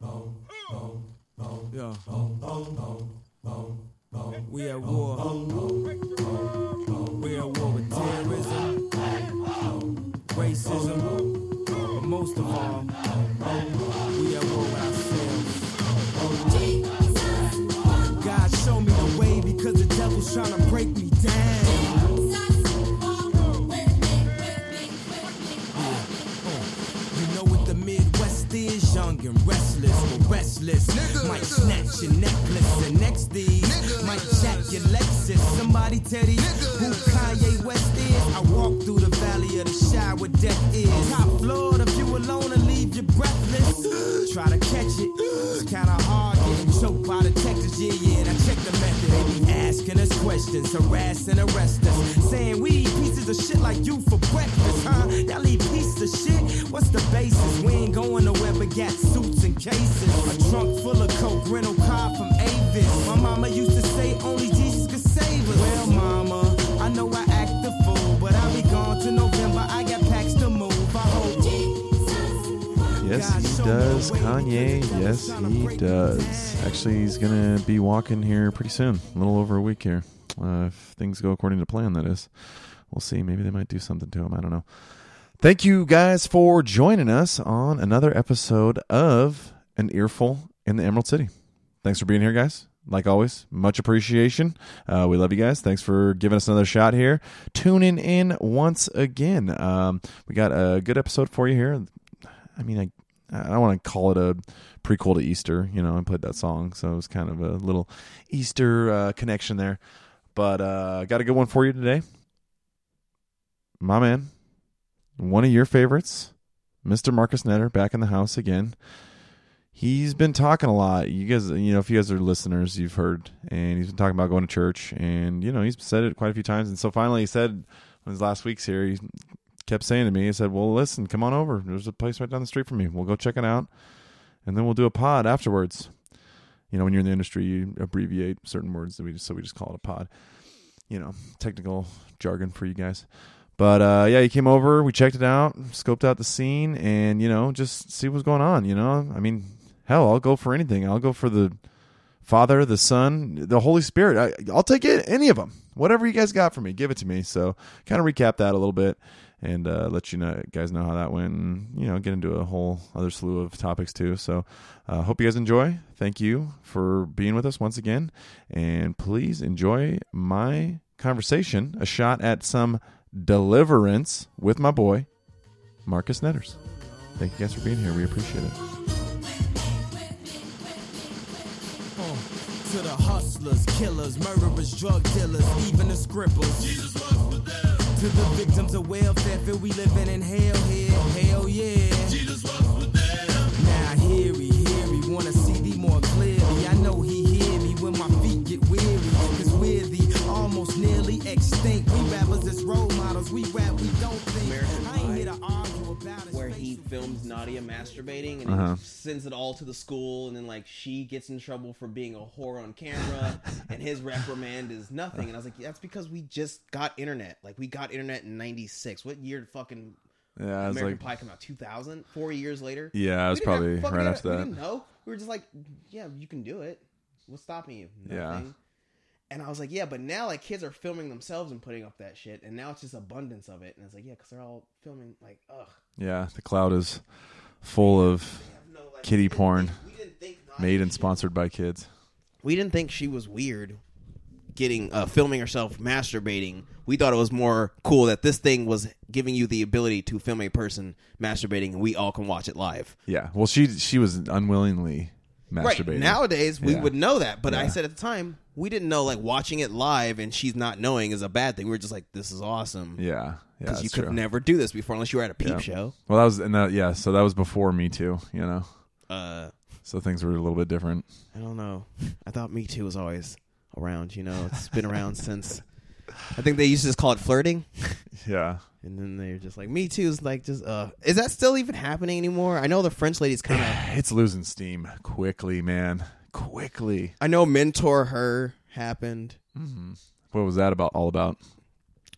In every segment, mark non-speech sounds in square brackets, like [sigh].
Yeah. We at war. We at war with terrorism, racism, but most of all, we at war with ourselves. God, show me the way because the devil's trying to break but restless. Might snatch your necklace and next these might jack your Lexus. Somebody tell these who Kanye West is. I walk through the valley of the shadow where death is. Top floor, alone and leave you breathless. Try to catch it. It's kinda hard getting choked by detectives. Yeah, yeah, and I check the method. They be asking us questions, harass and arrest us. Saying we eat pieces of shit like you for breakfast, huh? Y'all eat pieces of shit? What's the basis? We ain't going nowhere but got suits and cases. A trunk full of coke, rental car from Avis. My mama used to say only Jesus could save us. Well, mama, Yes, he does. Kanye, yes, he does. Actually, he's going to be walking here pretty soon, a little over a week here. Uh, if things go according to plan, that is. We'll see. Maybe they might do something to him. I don't know. Thank you guys for joining us on another episode of An Earful in the Emerald City. Thanks for being here, guys. Like always, much appreciation. Uh, we love you guys. Thanks for giving us another shot here. Tuning in once again. Um, we got a good episode for you here. I mean, I I don't want to call it a prequel to Easter. You know, I played that song, so it was kind of a little Easter uh, connection there. But uh, got a good one for you today, my man. One of your favorites, Mr. Marcus Netter, back in the house again. He's been talking a lot. You guys, you know, if you guys are listeners, you've heard, and he's been talking about going to church, and you know, he's said it quite a few times. And so finally, he said, when his last weeks here, he kept saying to me, he said, "Well, listen, come on over. There's a place right down the street from me. We'll go check it out, and then we'll do a pod afterwards." You know, when you're in the industry, you abbreviate certain words, that we just so we just call it a pod. You know, technical jargon for you guys. But uh, yeah, he came over. We checked it out, scoped out the scene, and you know, just see what's going on. You know, I mean, hell, I'll go for anything. I'll go for the Father, the Son, the Holy Spirit. I, I'll take it, any of them. Whatever you guys got for me, give it to me. So, kind of recap that a little bit and uh, let you know, guys know how that went. And, you know, get into a whole other slew of topics too. So, uh, hope you guys enjoy. Thank you for being with us once again, and please enjoy my conversation, a shot at some deliverance with my boy Marcus Netters. Thank you guys for being here. We appreciate it. To the hustlers, killers, murderers, drug dealers, even the scribbles. To the victims of welfare, feel we living in hell here. Hell yeah. Jesus was with them. Now hear me, hear me, wanna see thee more clearly. I know he hear me when my feet get weary. Cause we're the almost nearly extinct. We rappers as role models, we rap, we don't think. I ain't here to argue about it. Films Nadia masturbating and Uh-huh. he sends it all to the school, and then like she gets in trouble for being a whore on camera, [laughs] and his reprimand is nothing. And I was like, that's because we just got internet. Like we got internet in '96. What year did fucking Yeah, I was American like, Pie come out? 2000. Four years later. yeah, it was We probably right after We that. didn't know. We were just like, yeah, you can do it. What's stopping you? Yeah. And I was like, yeah, but now like kids are filming themselves and putting up that shit, and now it's just abundance of it. And it's like, yeah, because they're all filming like, ugh. Yeah, the cloud is full of No, like, Kitty porn. think- think made and sponsored by kids. We didn't think she was weird, getting uh, filming herself masturbating. We thought it was more cool that this thing was giving you the ability to film a person masturbating, and we all can watch it live. Yeah, well, she she was unwillingly masturbating. Right nowadays, we Yeah. would know that, but I Yeah. said at the time we didn't know like watching it live and she's not knowing is a bad thing. We were just like, this is awesome yeah, yeah, because that's you could true. never do this before unless you were at a peep Yeah. show. Well, that was and that yeah, so that was before Me Too, you know. Uh, So things were a little bit different. I don't know. I thought Me Too was always around. You know, it's been around [laughs] since. I think they used to just call it flirting, Yeah, and then they're just like Me Too is like just. uh Is that still even happening anymore? I know the French lady's kind of. [sighs] it's losing steam quickly, man, quickly. I know Mentor Her happened. What was that about? All about?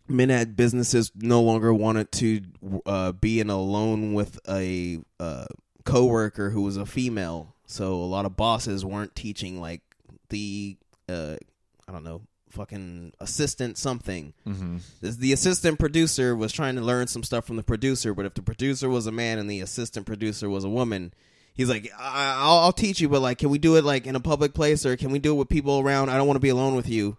men at businesses no longer wanted to uh, be in a loan with a uh, coworker who was a female, So a lot of bosses weren't teaching like the uh I don't know, fucking assistant something. Mm-hmm. The assistant producer was trying to learn some stuff from the producer, but if the producer was a man and the assistant producer was a woman, he's like, I- I'll, "I'll teach you, but like, can we do it like in a public place or can we do it with people around? I don't want to be alone with you."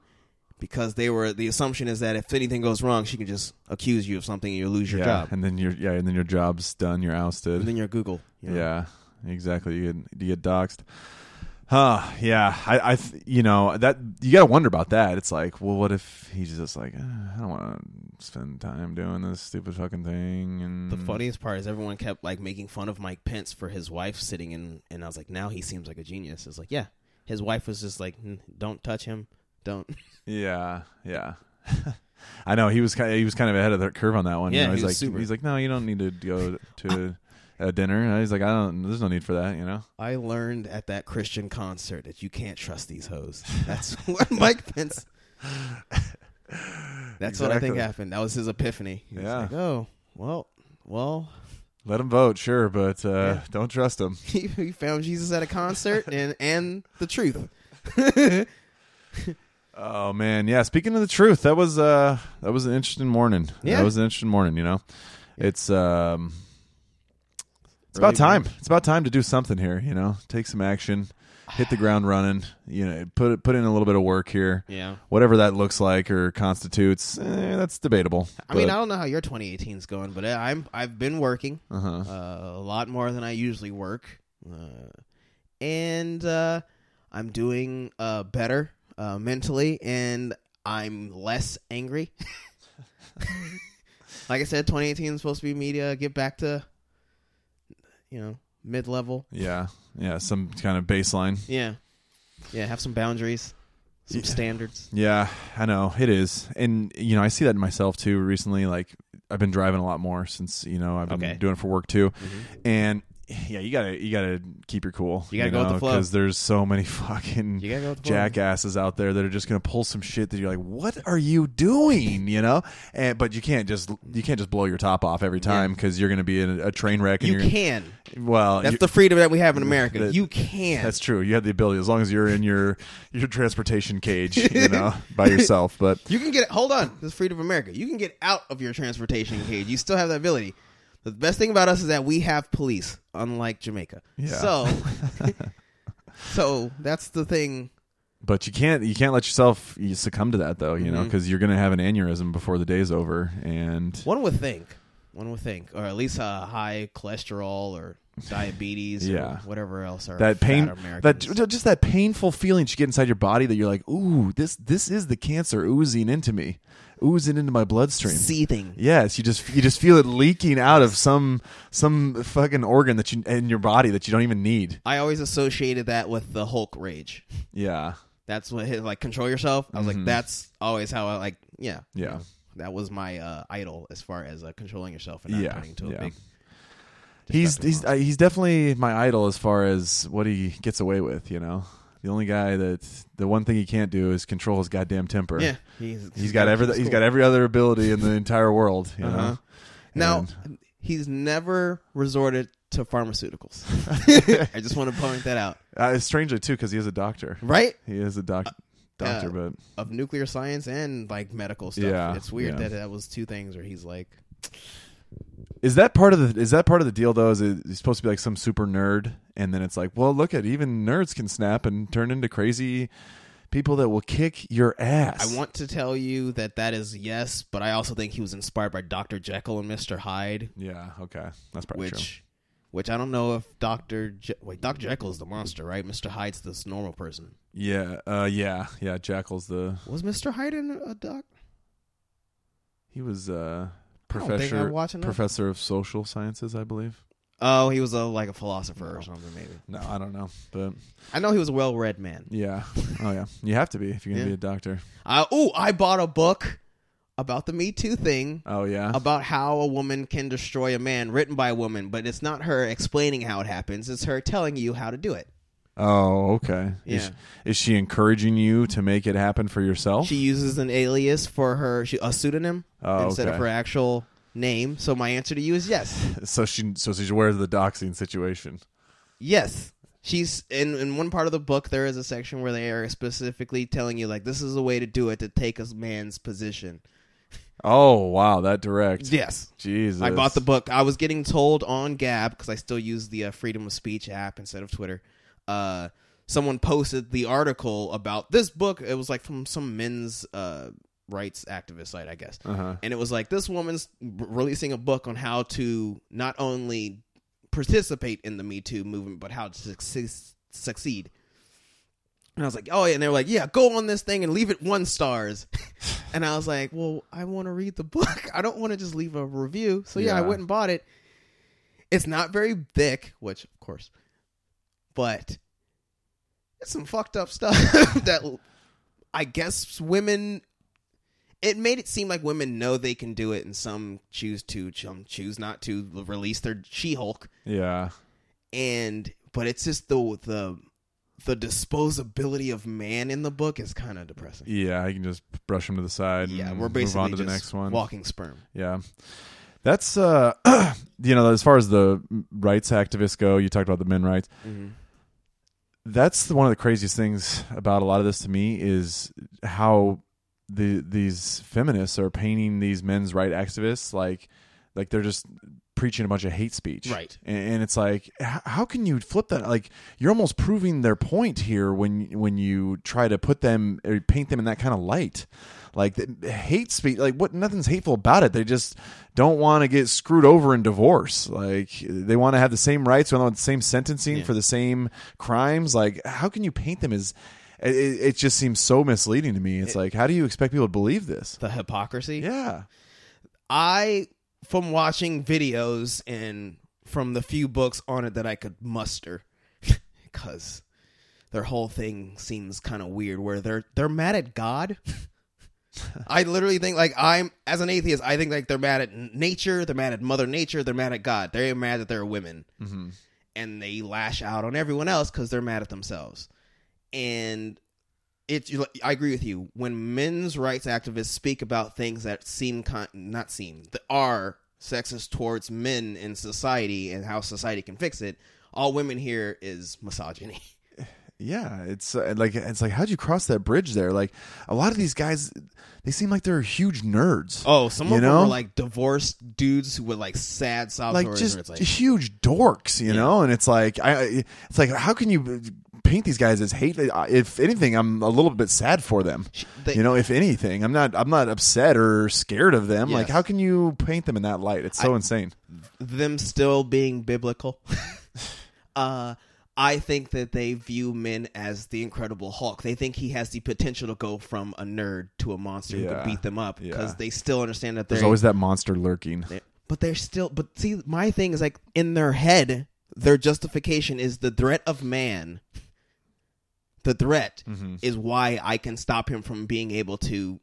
Because they were the assumption is that if anything goes wrong, she can just accuse you of something and you lose your yeah, job, and then your yeah, and then your job's done. You're ousted. and then you're Google. you know? Yeah, exactly. You get you get doxxed. Huh? Yeah. I, I, you know, that you gotta wonder about that. It's like, well, what if he's just like, eh, I don't want to spend time doing this stupid fucking thing. And The funniest part is everyone kept like making fun of Mike Pence for his wife sitting in, and I was like, now he seems like a genius. It's like, yeah, his wife was just like, "Mm, don't touch him, don't. [laughs] Yeah, yeah. [laughs] I know he was kind. Of, he was kind of ahead of the curve on that one. Yeah, you know, he he's was like, super. he's like, no, you don't need to go to a dinner. And he's like, I don't. There's no need for that. You know. I learned at that Christian concert that you can't trust these hoes. That's [laughs] what Mike Pence. That's what I think happened. That was his epiphany. He Yeah. like, oh, well, well, Let him vote, sure, but uh, don't trust him. [laughs] he, he found Jesus at a concert and and the truth. [laughs] Oh man, yeah. Speaking of the truth, that was uh that was an interesting morning. Yeah. that was an interesting morning. You know, it's um, it's about time. It's about time to do something here. You know, take some action, hit the ground running. You know, put put in a little bit of work here. Yeah. Whatever that looks like or constitutes, eh, that's debatable. I mean, I don't know how your 2018 is going, but I'm I've been working uh huh. uh, a lot more than I usually work, uh, and uh, I'm doing uh, better uh, mentally, and I'm less angry. [laughs] like I said, 2018 is supposed to be media. Get back to you know mid level. Yeah, yeah. Some kind of baseline. Yeah, yeah. Have some boundaries, some Yeah. standards. Yeah, I know it is, and you know I see that in myself too. Recently, like I've been driving a lot more since you know I've been Okay. doing it for work too, Mhm. and yeah, you gotta you gotta keep your cool. You gotta [laughs] go with the flow. because there's so many fucking You go jackasses out there that are just gonna pull some shit that you're like, what are you doing? You know, and but you can't just you can't just blow your top off every time because you're gonna be in a, a train wreck. And You can. Well, That's you- the freedom that we have in [laughs] America. That- you can. that's true. You have the ability as long as you're in your your transportation cage, [laughs] you know, by yourself. But You can get hold on. This is freedom of America. You can get out of your transportation cage. You still have that ability. The best thing about us is that we have police, unlike Jamaica. Yeah. So, [laughs] so that's the thing. But you can't you can't let yourself you succumb to that though, you know, Mhm. because you're gonna have an aneurysm before the day's over, and One would think. One would think, or at least a high cholesterol or diabetes, Yeah. or whatever else. That pain, that just that painful feeling you get inside your body that you're like, ooh, this this is the cancer oozing into me, oozing into my bloodstream. seething. Yes, you just you just feel it leaking out of some some fucking organ that you in your body that you don't even need. I always associated that with the Hulk rage. Yeah, That's what his like control yourself. I was Mhm. like, that's always how I like. Yeah, Yeah. That was my uh, idol as far as uh, controlling yourself and not Yeah, turning into a yeah. big. he's he's uh, he's definitely my idol as far as what he gets away with. You know, the only guy that the one thing he can't do is control his goddamn temper. yeah, he's, he's got every he's got every other ability in the [laughs] entire world. You Uh-huh. know. Now And- he's never resorted to pharmaceuticals. [laughs] I just want to point that out. Uh, strangely too, because he is a doctor. Right He is a doc- doctor, uh, but of nuclear science and like medical stuff. Yeah, it's weird yeah. that that was two things where he's like, is that part of the is that part of the deal though? Is it he's supposed to be like some super nerd, and then it's like, well, look at even nerds can snap and turn into crazy people that will kick your ass. I want to tell you that that is yes, but I also think he was inspired by Doctor Jekyll and Mister Hyde, Yeah. Okay. That's probably true. which. Which I don't know if Doctor Je- wait Doctor Jekyll is the monster, right? Mister Hyde's this normal person. Yeah. Uh. Yeah. Yeah. Jekyll's the Was Mister Hyde in a doc? he was uh I don't think professor I'm watching enough. professor of social sciences, I believe. Oh, he was a like a philosopher or something, maybe. No, I don't know, but I know he was a well-read man. yeah. Oh yeah. You have to be if you're gonna Yeah. be a doctor. Uh, oh, I bought a book about the Me Too thing, Oh yeah. about how a woman can destroy a man, written by a woman, but it's not her explaining how it happens; it's her telling you how to do it. Oh, okay. Yeah. Is, is she encouraging you to make it happen for yourself? She uses an alias for her, she, a pseudonym Oh, instead of her actual name. So my answer to you is yes, [laughs] so she so she's aware of the doxing situation. yes. She's in in one part of the book. There is a section where they are specifically telling you like this is a way to do it to take a man's position. Oh wow, that direct. Yes, Jesus. I bought the book. I was getting told on Gab because I still use the uh, Freedom of Speech app instead of Twitter. Uh, someone posted the article about this book. It was like from some men's uh, rights activist site, I guess. Uh-huh. And it was like this woman's r- releasing a book on how to not only participate in the Me Too movement, but how to succeed. succeed. And I was like, oh yeah, and they were like, yeah, go on this thing and leave it one stars. [laughs] and I was like, well, I want to read the book. [laughs] I don't want to just leave a review. So yeah, I went and bought it. It's not very thick, which of course, but it's some fucked up stuff [laughs] that I guess women. It made it seem like women know they can do it, and some choose to, some choose not to release their She-Hulk Yeah. and but it's just the the the disposability of man in the book is kind of depressing. Yeah, I can just brush them to the side. Yeah, and we're basically move on to the just next one. walking sperm. Yeah. That's uh [clears throat] you know, as far as the rights activists go, you talked about the men rights. That's one of the craziest things about a lot of this to me is how the these feminists are painting these men's right activists like like they're just preaching a bunch of hate speech. Right. And, and it's like h- how can you flip that like you're almost proving their point here when when you try to put them or paint them in that kind of light. Like hate speech, like what? Nothing's hateful about it. They just don't want to get screwed over in divorce. Like they want to have the same rights, want the same sentencing Yeah. for the same crimes. Like how can you paint them as? It, it just seems so misleading to me. It's like how do you expect people to believe this? The hypocrisy. Yeah, I from watching videos and from the few books on it that I could muster [laughs] cuz their whole thing seems kind of weird where they're they're mad at God. [laughs] [laughs] I literally think like I'm as an atheist, I think like they're mad at nature, they're mad at Mother Nature, they're mad at God. They're mad that they're women, Mm-hmm. and they lash out on everyone else because they're mad at themselves. And it's I agree with you when men's rights activists speak about things that seem con- not seem that are sexist towards men in society and how society can fix it. All women here is misogyny. [laughs] yeah. It's uh, like it's like how'd you cross that bridge there? Like a lot of these guys, they seem like they're huge nerds. Oh, some You of know? them are like divorced dudes who were like sad sob like just like, huge dorks, you know. And it's like I, it's like how can you paint these guys as hate? If anything, I'm a little bit sad for them. they- you know, if anything, I'm not. I'm not upset or scared of them. Like, how can you paint them in that light? It's so I- insane. them still being biblical. [laughs] uh I think that they view men as the Incredible Hulk. They think he has the potential to go from a nerd to a monster who Yeah. can beat them up because Yeah. they still understand that There's they're always that monster lurking. they- but they're still but see my thing is like in their head their justification is the threat of man the threat Mm-hmm. is why i can stop him from being able to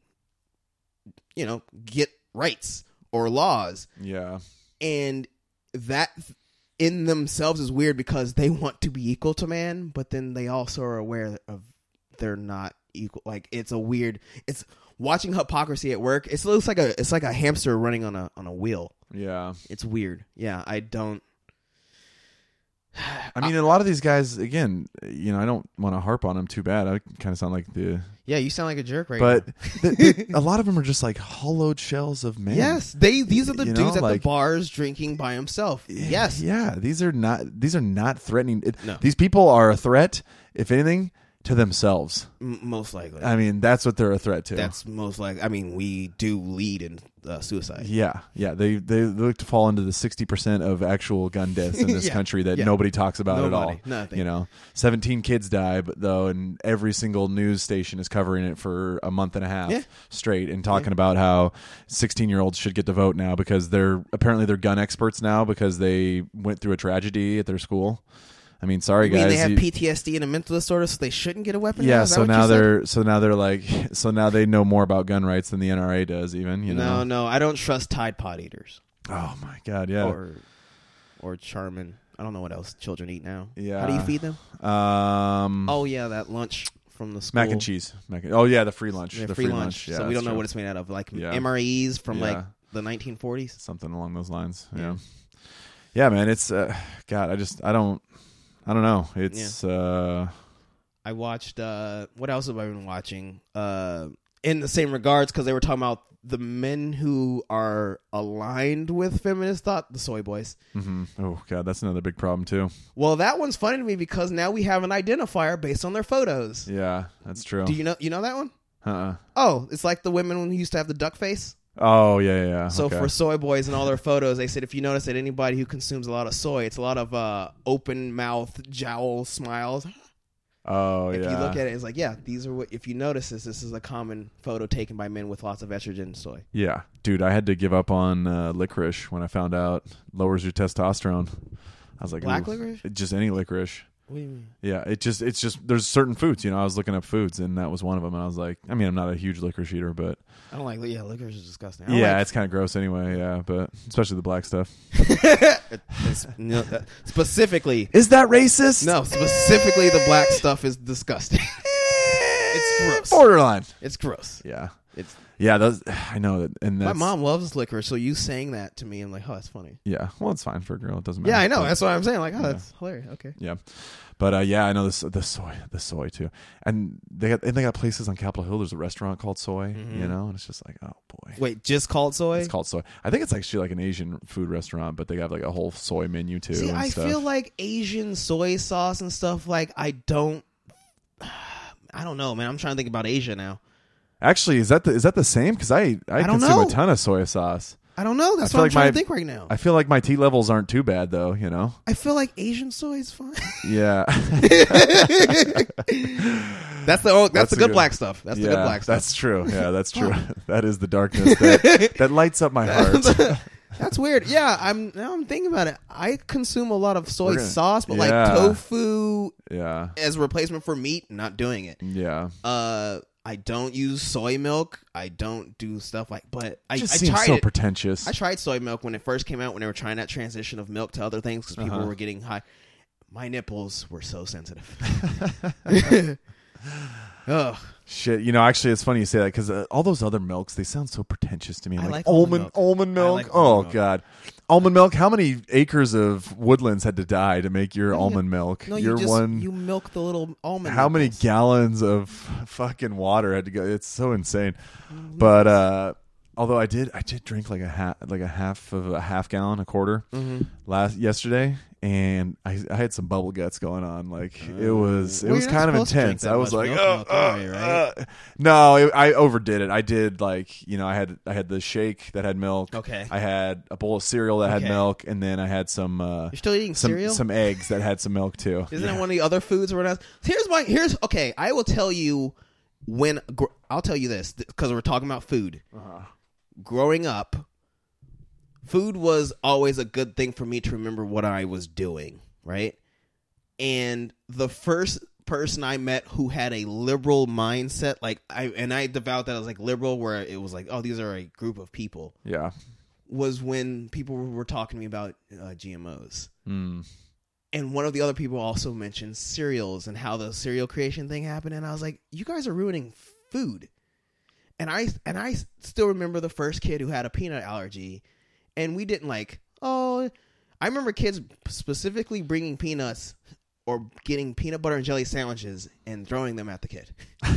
you know get rights or laws Yeah, and that in themselves is weird because they want to be equal to man but then they also are aware of they're not equal like it's a weird it's watching hypocrisy at work it looks like a it's like a hamster running on a on a wheel yeah. it's weird. Yeah, I don't. I mean, a uh, lot of these guys, again, you know, I don't want to harp on them too bad. I kind of sound like the, Yeah, you sound like a jerk right but now. the, [laughs] a lot of them are just like hollowed shells of men. Yes, they. These are the You dudes know, at like- the bars drinking by himself. Yes. yeah these are not these are not threatening it, No. these people are a threat if anything to themselves M- most likely. i mean that's what they're a threat to That's most likely. I mean, we do lead in uh, suicide. yeah yeah they they look to fall into the 60% of actual gun deaths in [laughs] this Yeah, country that yeah. nobody talks about at all nothing. you know 17 kids die but though and every single news station is covering it for a month and a half Yeah. straight and talking about how 16 year olds should get to vote now because they're apparently they're gun experts now because they went through a tragedy at their school I mean, sorry You mean guys. they have you- PTSD and a mental disorder, so they shouldn't get a weapon? yeah, so now they're so now they're like [laughs] so now they know more about gun rights than the NRA does even, you know. No, no, I don't trust Tide Pod eaters Oh my god, yeah. or or Charmin. I don't know what else children eat now. Yeah. How do you feed them? um Oh yeah, that lunch from the school. mac and cheese. Mac and, oh yeah, the free lunch. Yeah, the free, lunch. Yeah, so we don't know true. what it's made out of. Like Yeah. MREs from like the 1940s. something along those lines. Yeah. Yeah. Yeah, man, it's uh, god, I just I don't I don't know. It's uh I watched uh what else have I been watching? Uh in the same regards because they were talking about the men who are aligned with feminist thought, the soy boys. mhm. oh god, that's another big problem too. Well, that one's funny to me because now we have an identifier based on their photos. Yeah, that's true. Do you know you know that one? uh-uh. Oh, it's like the women who used to have the duck face. Oh yeah, yeah. yeah. So okay. for soy boys and all their photos, they said if you notice that anybody who consumes a lot of soy, it's a lot of uh, open mouth, jowl smiles. oh If yeah, If you look at it, it's like yeah, these are what. If you notice this, this is a common photo taken by men with lots of estrogen soy. yeah, dude. I had to give up on uh, licorice when I found out lowers your testosterone. I was like, Black licorice? just any licorice. What do you mean? Yeah, it just it's just there's certain foods. You know, I was looking up foods, and that was one of them. And I was like, I mean, I'm not a huge licorice eater, but I don't like. Yeah, licorice is disgusting. I don't yeah, like- it's kind of gross anyway. Yeah, but especially the black stuff. [laughs] it's- no, that- specifically, Is that racist? no, specifically the black stuff is disgusting. [laughs] it's gross. Borderline. it's gross. Yeah, It's yeah. Those [sighs] I know that, and my that's, mom loves licorice, so you saying that to me, I'm like, oh, that's funny. Yeah, well, it's fine for a girl. It doesn't matter. Yeah, I know. But- That's what I'm saying. Like, oh, that's hilarious. Okay. Yeah, but uh, yeah, I know this the soy, the soy too, and they got and they got places on Capitol Hill. There's a restaurant called Soy, you know, and it's just like, oh boy, Wait, just called soy? it's called Soy. I think it's actually like an Asian food restaurant, but they have like a whole soy menu too. See, and I stuff. feel like Asian soy sauce and stuff. Like, I don't. [sighs] I don't know, man. I'm trying to think about Asia now. Actually is that the is that the same? Because I I, I don't consume know. a ton of soy sauce. I don't know. That's I what I'm like trying my- to think right now. I feel like my T levels aren't too bad though. You know. I feel like Asian soy is fine. Yeah. [laughs] that's the oh, that's, That's the good, good- black stuff. That's the good black stuff. That's true. Yeah, that's true. [laughs] that is the darkness that, [laughs] that lights up my heart. That's weird. Yeah, I'm now I'm thinking about it. I consume a lot of soy gonna- sauce, but Yeah. like tofu yeah. as a replacement for meat, not doing it. Yeah. Uh, I don't use soy milk. I don't do stuff like. But I, just I seems tried so it. pretentious. I tried soy milk when it first came out when they were trying that transition of milk to other things because people Uh-huh. were getting high. My nipples were so sensitive. [laughs] Ugh. Shit, you know, actually, it's funny you say that because uh, all those other milks they sound so pretentious to me. I like, like almond almond milk. almond milk. like oh almond milk. god, almond milk. How many acres of woodlands had to die to make your No, you- almond milk? No, Your you just one. you milk the little almond. how many nipples. gallons of [laughs] fucking water had to go? It's so insane. Mm-hmm. But uh although I did, I did drink like a half, like a half of a half gallon, a quarter Mhm. last yesterday, and I, I had some bubble guts going on. Like it was, it Well, was you're not kind of supposed to drink intense. that I was much like, milk oh, milk anyway, right? uh. no, it, I overdid it. I did like, you know, I had I had the shake that had milk. Okay. I had a bowl of cereal that had milk, and then I had some uh, You're still eating some cereal? some eggs that had some milk too. Isn't that one of the other foods or whatever? Here's my here's okay. I will tell you when gr- I'll tell you this because we're talking about food. Uh-huh. Growing up, food was always a good thing for me to remember what I was doing, right? And the first person I met who had a liberal mindset, like I and I devout that as like liberal, where it was like, oh, these are a group of people, Yeah. was when people were talking to me about uh, GMOs Mm. and one of the other people also mentioned cereals and how the cereal creation thing happened and i was like you guys are ruining food and i and i still remember the first kid who had a peanut allergy and we didn't like oh i remember kids specifically bringing peanuts or getting peanut butter and jelly sandwiches and throwing them at the kid. [laughs]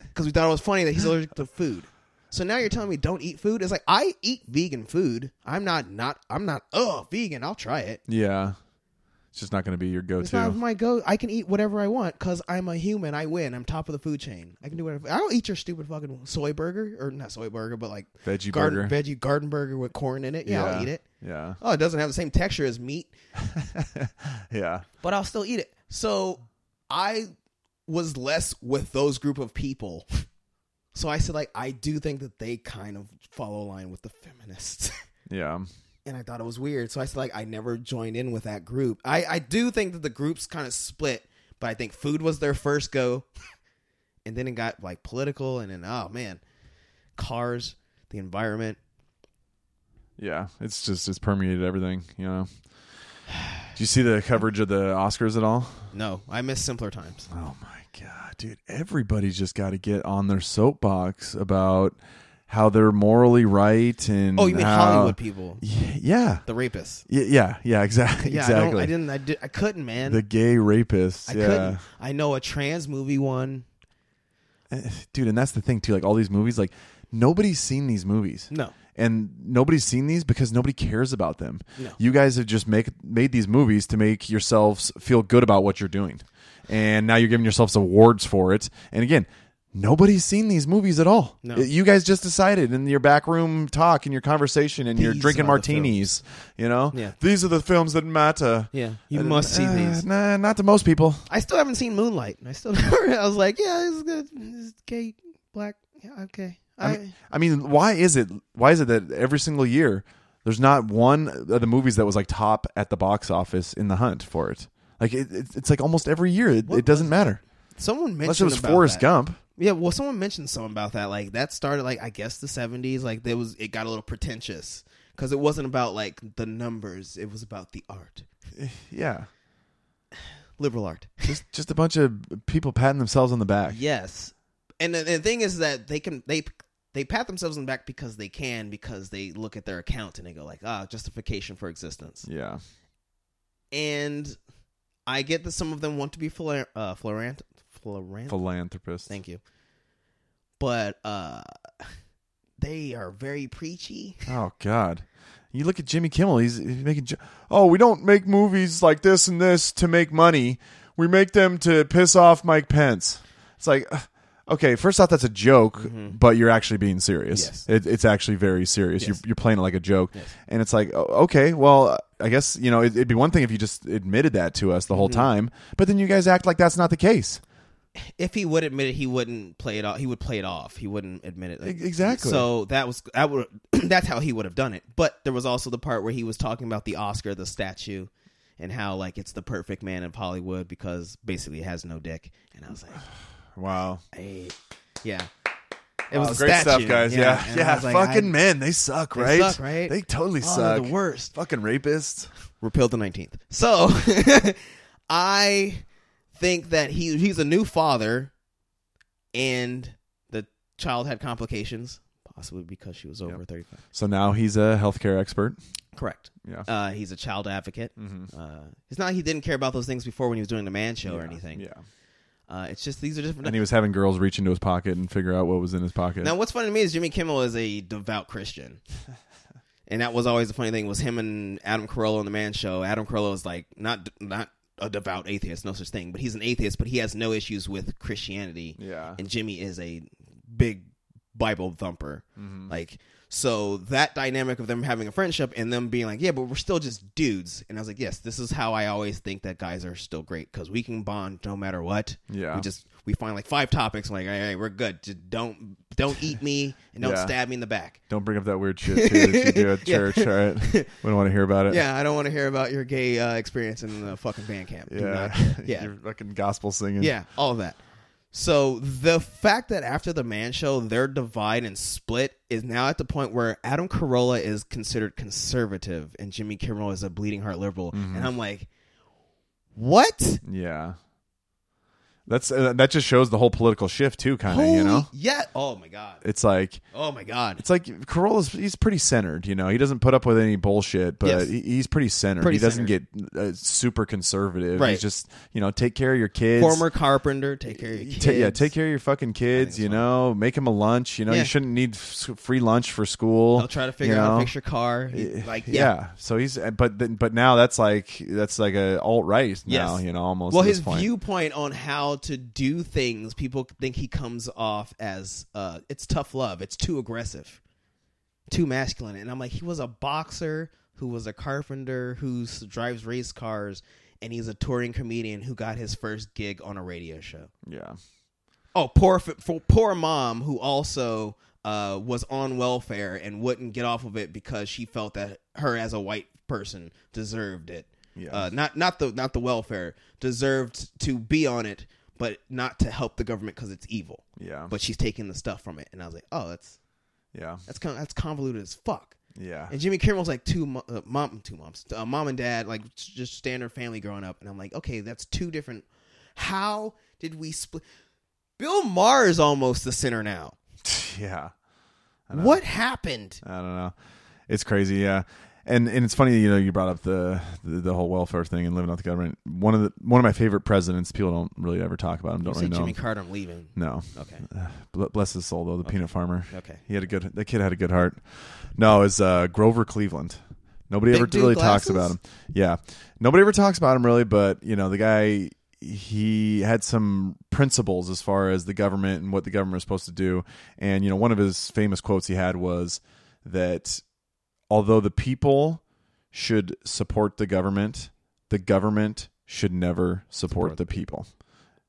Because we thought it was funny that he's allergic to food. So now you're telling me don't eat food? It's like i eat vegan food. I'm not not i'm not oh vegan. I'll try it. Yeah. It's just not going to be your it's not go-to. my go. I can eat whatever I want because I'm a human. I win. I'm top of the food chain. I can do whatever. I don't eat your stupid fucking soy burger or not soy burger, but like Veggie garden burger. veggie garden burger with corn in it. Yeah, I'll eat it. Yeah. Oh, it doesn't have the same texture as meat, [laughs] Yeah. but I'll still eat it. So I was less with those group of people. So I said, like, I do think that they kind of follow line with the feminists. [laughs] Yeah. And I thought it was weird. So I said like I never joined in with that group. I I do think that the groups kind of split, but I think food was their first go, [laughs] and then it got like political, and then oh man, cars, the environment. Yeah. It's just it's permeated everything, you know. [sighs] Do you see the coverage of the Oscars at all? No, I miss simpler times. Oh my god, dude! Everybody's just got to get on their soapbox about how they're morally right and Oh, you mean how- Hollywood people, Yeah, the rapists? Y- yeah, yeah, exactly, [laughs] Yeah, I, exactly. don't, I didn't. I, did, I couldn't, man. the gay rapists. I yeah, couldn't. I know a trans movie one. Eh, dude, and that's the thing too. Like all these movies, like nobody's seen these movies. No. and nobody's seen these because nobody cares about them. No. You guys have just make made these movies to make yourselves feel good about what you're doing, and now you're giving yourselves awards for it. And again, nobody's seen these movies at all. No. You guys just decided in your back room talk and your conversation, and you're These drinking the martinis. You know, Yeah. these are the films that matter. Yeah, you Uh, must see uh, these. Nah, not to most people. I still haven't seen Moonlight. I still [laughs] never. I was like, yeah, it's good. It's gay, black. Yeah, okay. I, I mean, I mean, why is it? Why is it that every single year there's not one of the movies that was like top at the box office in the hunt for it? Like it, it, it's like almost every year. It, it doesn't matter someone mentioned unless it was about Forrest that. Gump. Yeah, well, someone mentioned something about that. Like that started like I guess the seventies. Like there was, it got a little pretentious because it wasn't about like the numbers. It was about the art, [sighs] Yeah, liberal art. just just a bunch of people patting themselves on the back. Yes, and the, the thing is that they can they they pat themselves on the back because they can because they look at their account and they go like ah justification for existence. Yeah, And I get that some of them want to be flar- uh, florant florant. philanthropist. Thank you, but uh, [laughs] they are very preachy. [laughs] Oh God. You look at Jimmy Kimmel. He's, he's making. jo- Oh, we don't make movies like this and this to make money. We make them to piss off Mike Pence. It's like, ugh, okay, first off, that's a joke, mm-hmm. but you're actually being serious. Yes. It, it's actually very serious. You're, you're playing it like a joke, Yes. and it's like, oh, okay, well, I guess you know it, it'd be one thing if you just admitted that to us the whole mm-hmm. time, but then you guys act like that's not the case. If he would admit it, he wouldn't play it off. He would play it off. He wouldn't admit it. E- exactly. So that was that would [clears throat] that's how he would have done it. But there was also the part where he was talking about the Oscar, the statue, and how like it's the perfect man of Hollywood because basically it has no dick. And I was like, [sighs] Wow. hey, yeah. It was Wow, great statue. stuff, guys. Yeah, I yeah. like, fucking I- men, they suck, They right? suck, right? They totally Oh, they're suck. the worst. Fucking rapists. repeal the 19th. So [laughs] I think that he he's a new father and the child had complications possibly because she was over Yep. 35. So now he's a healthcare expert. Correct. Yeah. Uh, he's a child advocate. Mhm. Uh, it's not like he didn't care about those things before when he was doing the man show or anything. Yeah. Uh, it's just these are different. And he was having girls reach into his pocket and figure out what was in his pocket. Now, what's funny to me is Jimmy Kimmel is a devout Christian, [laughs] and that was always the funny thing was him and Adam Carolla on the Man Show. Adam Carolla is like not not a devout atheist, no such thing, but he's an atheist, but he has no issues with Christianity. Yeah. and Jimmy is a big Bible thumper. Mm-hmm. Like so that dynamic of them having a friendship and them being like, yeah, but we're still just dudes. And I was like, yes, this is how I always think that guys are still great because we can bond no matter what. Yeah. we just we find like five topics. I'm like, hey, we're good. Just don't don't eat me and don't Yeah. stab me in the back. Don't bring up that weird shit too that you do at [laughs] Yeah. church. All right. [laughs] We don't want to hear about it. Yeah, I don't want to hear about your gay uh, experience in the fucking band camp. Do Yeah. not- [laughs] yeah, You're fucking gospel singing. Yeah, all of that. So the fact that after the man show their divide and split is now at the point where Adam Carolla is considered conservative and Jimmy Kimmel is a bleeding heart liberal, Mm-hmm. and I'm like, what? Yeah. That's uh, that just shows the whole political shift too, kind of. You know, Yeah. Oh my god. it's like Oh my god. it's like Carolla's he's pretty centered. You know, he doesn't put up with any bullshit, but Yes. he, he's pretty centered. Pretty he doesn't get uh, super conservative. Right. He's just you know take care of your kids. Former carpenter, take care of your kids. Ta- yeah, take care of your fucking kids. You know, make them a lunch. You know, Yeah. you shouldn't need f- free lunch for school. I'll try to figure you out how know? to fix your car. He- Eh, like yeah. yeah. So he's but then but now that's like that's like a alt right now. Yes. You know, almost. Well, at this his point. viewpoint on how to do things, people think he comes off as uh, it's tough love. It's too aggressive, too masculine. And I'm like, he was a boxer who was a carpenter who drives race cars, and he's a touring comedian who got his first gig on a radio show. Yeah. Oh, poor for poor mom who also uh, was on welfare and wouldn't get off of it because she felt that her as a white person deserved it. Yeah. Uh, not not the not the welfare deserved to be on it, but not to help the government because it's evil. Yeah. But she's taking the stuff from it, and I was like, oh, that's yeah. that's con- that's convoluted as fuck. Yeah. And Jimmy Kimmel's like two mo- uh, mom, two moms, uh, mom and dad, like just standard family growing up, and I'm like, okay, that's two different. How did we split? Bill Maher is almost the center now. [laughs] Yeah. What happened? I don't know. It's crazy, yeah. And and it's funny, you know, you brought up the, the the whole welfare thing and living off the government. One of the one of my favorite presidents. People don't really ever talk about him. Don't You say really know. Jimmy him. Carter, I'm leaving. No, Okay. [sighs] Bl- bless his soul though. The peanut farmer. Okay. He had a good. The kid had a good heart. No, it's uh, Grover Cleveland. Nobody Big ever really talks about him. Yeah, nobody ever talks about him really. But you know, the guy he had some principles as far as the government and what the government was supposed to do. And you know, one of his famous quotes he had was that although the people should support the government, the government should never support, the people.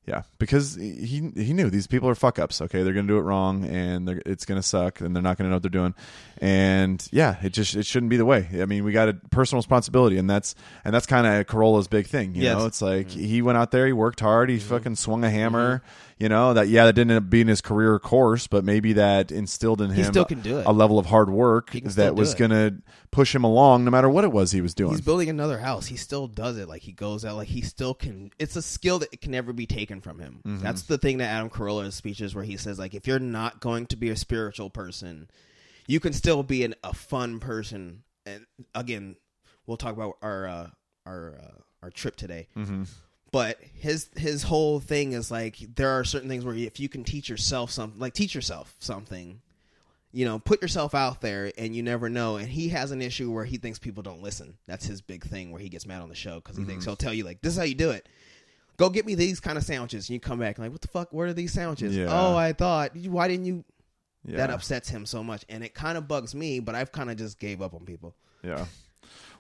Yeah, because he he knew these people are fuck ups. Okay, they're gonna do it wrong, and they're, it's gonna suck, and they're not gonna know what they're doing. And yeah, it just it shouldn't be the way. I mean, we got a personal responsibility, and that's and that's kind of Carolla's big thing. You Yes. know, it's like mm-hmm. he went out there, he worked hard, he mm-hmm. fucking swung a mm-hmm. hammer. You know that yeah, that didn't end up being his career course, but maybe that instilled in him still can do it. a level of hard work He can still that was it. gonna push him along, no matter what it was he was doing. He's building another house. He still does it. Like he goes out. Like he still can. It's a skill that can never be taken from him. Mm-hmm. That's the thing that Adam Carolla in his speeches where he says like if you're not going to be a spiritual person, you can still be an, a fun person. And again, we'll talk about our uh, our uh, our trip today. Mm-hmm. But his his whole thing is like there are certain things where if you can teach yourself something, like teach yourself something, you know, put yourself out there, and you never know. And he has an issue where he thinks people don't listen. That's his big thing where he gets mad on the show because he Mm-hmm. thinks he'll tell you like this is how you do it. Go get me these kind of sandwiches, and you come back like, what the fuck? where are these sandwiches? Yeah. Oh, I thought. Why didn't you? yeah. That upsets him so much, and it kind of bugs me. But I've kind of just gave up on people. Yeah.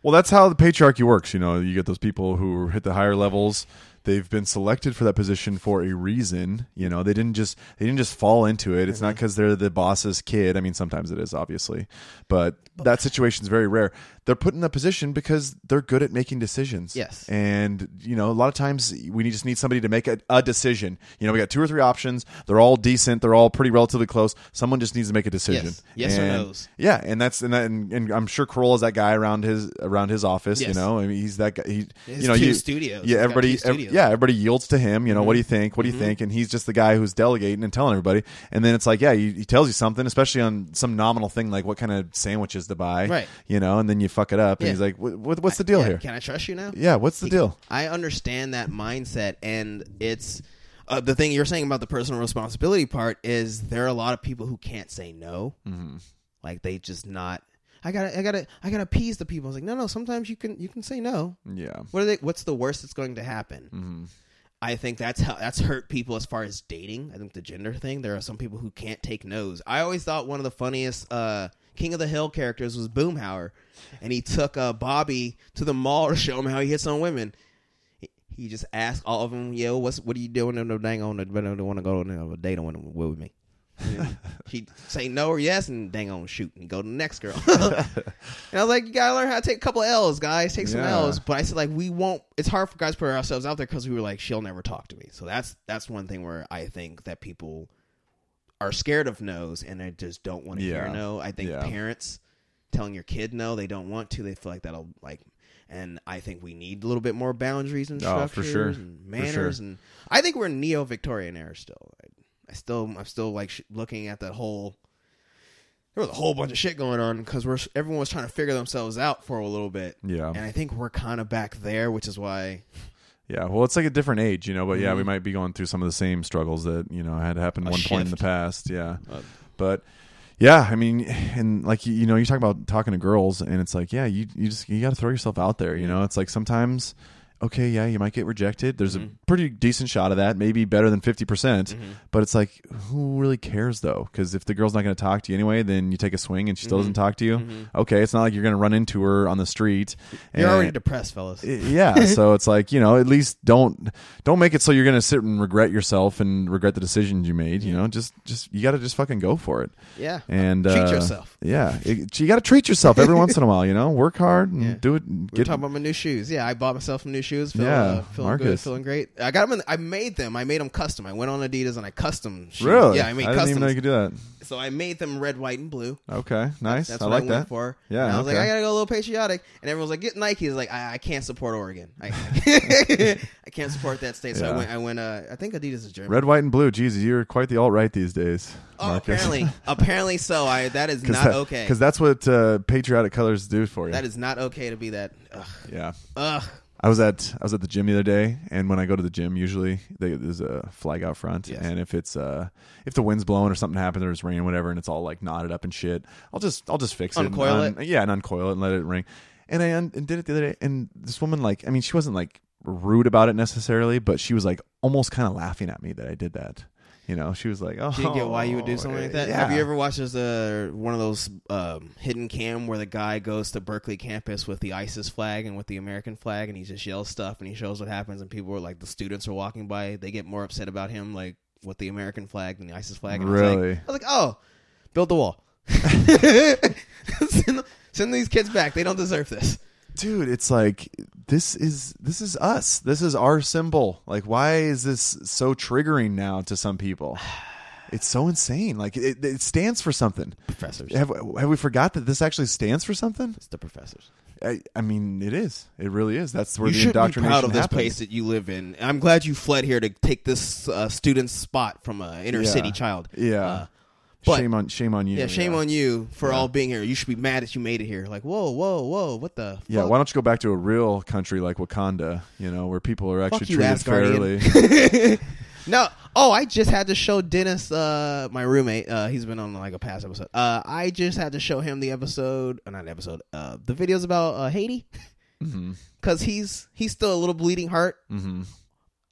Well, that's how the patriarchy works. You know, you get those people who hit the higher levels. They've been selected for that position for a reason. You know, they didn't just they didn't just fall into it. It's Mm-hmm. not because they're the boss's kid. I mean, sometimes it is, obviously, but that situation is very rare. They're put in that position because they're good at making decisions. Yes. and you know, a lot of times we need- just need somebody to make a, a decision. You know, we got two or three options. They're all decent. They're all pretty relatively close. Someone just needs to make a decision. Yes. Yes or And- no's. yeah, and that's and, that, and, and I'm sure Carolla's that guy around his around his office. You know, I mean, he's that guy. He, His you know, two you, studios. Yeah, He's everybody. ev- studios. yeah, everybody yields to him. You know, what do you Mm-hmm. think? What do you think? And he's just the guy who's delegating and telling everybody. And then it's like, yeah, he, he tells you something, especially on some nominal thing like what kind of sandwiches to buy. Right. You know, and then you fuck it up, and Yeah. he's like, what, what, what's the deal Yeah, here? Can I trust you now? Yeah, what's the deal? I understand that mindset, and it's uh, the thing you're saying about the personal responsibility part is there are a lot of people who can't say no, mm-hmm. like they just not. I gotta, I gotta, I gotta appease the people. I was like, no, no. Sometimes you can, you can say no. Yeah. What are they? What's the worst that's going to happen? Mm-hmm. I think that's how that's hurt people as far as dating. I think the gender thing. There are some people who can't take no's. I always thought one of the funniest uh, King of the Hill characters was Boomhauer, and he took uh, Bobby to the mall to show him how he hits on women. He, he just asked all of them, "Yo, what's what are you doing? No, no, dang on, don't want to go on a date on with me." [laughs] He'd say no or yes, and dang on, shoot, and go to the next girl. [laughs] and I was like, you gotta learn how to take a couple L's, guys. Take some Yeah. L's. But I said, like, we won't. It's hard for guys to put ourselves out there because we were like, she'll never talk to me. So that's that's one thing where I think that people are scared of no's and they just don't want to hear Yeah. no. I think Yeah. parents telling your kid no, they don't want to. They feel like that'll like. And I think we need a little bit more boundaries and Oh, structures for sure. and For manners, sure. and I think we're in neo Victorian era still. I, I still, I'm still like sh- looking at that whole. There was a whole bunch of shit going on because we're everyone was trying to figure themselves out for a little bit, Yeah. and I think we're kind of back there, which is why Yeah, well, it's like a different age, you know. But yeah, we Mhm. might be going through some of the same struggles that you know had happened A one point in the past. Yeah, Uh, but yeah, I mean, and like you you know, you talk about talking to girls, and it's like, yeah, you you just you got to throw yourself out there. You know, it's like sometimes, okay, yeah, you might get rejected. There's Mhm. a pretty decent shot of that, maybe better than fifty percent. Mhm. But it's like, who really cares though? Because if the girl's not going to talk to you anyway, then you take a swing and she still Mhm. doesn't talk to you. Mhm. Okay, it's not like you're going to run into her on the street. you're and- already depressed, fellas. yeah [laughs] so it's like you know at least don't don't make it so you're gonna sit and regret yourself and regret the decisions you made you know just just you gotta just fucking go for it yeah, and treat uh, yourself. yeah it, you gotta treat yourself every once in a while you know work hard and [laughs] Yeah. do it We were get talking about my new shoes. Yeah, I bought myself some new shoes. Feel, Yeah, uh, feeling good, Marcus. feeling great. I got them. In, I made them. I made them custom. I went on Adidas and I custom. Shoes. Really? Yeah, I made I didn't even know you could do that. So I made them red, white, and blue. Okay, nice. That's I what like I went that. for. Yeah, And I was like. I gotta go a little patriotic, and everyone's like, get Nike. Is like, I, I can't support Oregon. I, [laughs] [laughs] I can't support that state. So I went. I went. Uh, I think Adidas is German. Red, white, and blue. Jesus, you're quite the alt right these days, oh, Marcus. apparently, [laughs] apparently so. I that is not okay. Because that's what uh, patriotic colors do for you. That is not okay to be that. Ugh. yeah. Ugh. I was at I was at the gym the other day, and when I go to the gym, usually they, there's a flag out front, Yes. and if it's uh if the wind's blowing or something happens, there's rain, whatever, and it's all like knotted up and shit, I'll just I'll just fix it, Uncoil un- yeah, and uncoil it and let it ring. And I un- and did it the other day, and this woman like I mean she wasn't like rude about it necessarily, but she was like almost kind of laughing at me that I did that. You know, she was like, "Oh, Do you get why you would do something like that? Yeah. Have you ever watched this, uh, one of those um, hidden cam where the guy goes to Berkeley campus with the ISIS flag and with the American flag, and he just yells stuff and he shows what happens, and people are like, the students are walking by, they get more upset about him like with the American flag than the ISIS flag. And I was like- Really? I was like, oh, build the wall. [laughs] [laughs] send, send these kids back. They don't deserve this. Dude it's like this is this is us this is our symbol like why is this so triggering now to some people [sighs] it's so insane like it, it stands for something Professors. have, have we forgot that this actually stands for something It's the professors. I, I mean it is it really is that's where you the should be indoctrination proud of this happens. place that you live in. I'm glad you fled here to take this uh, student's spot from an inner Yeah. city child. yeah Uh, but- shame on shame on you yeah, shame on you for Yeah. all being here. You should be mad that you made it here. Like, whoa, whoa, whoa, what the? yeah why don't you go back to a real country like wakanda you know where people are actually Fuck treated fairly [laughs] [laughs] no. Oh, I just had to show Dennis, uh, my roommate. Uh, he's been on like a past episode. Uh, I just had to show him the episode, uh, not episode, uh, the videos about uh, Haiti, [laughs] because he's he's still a little bleeding heart, hmm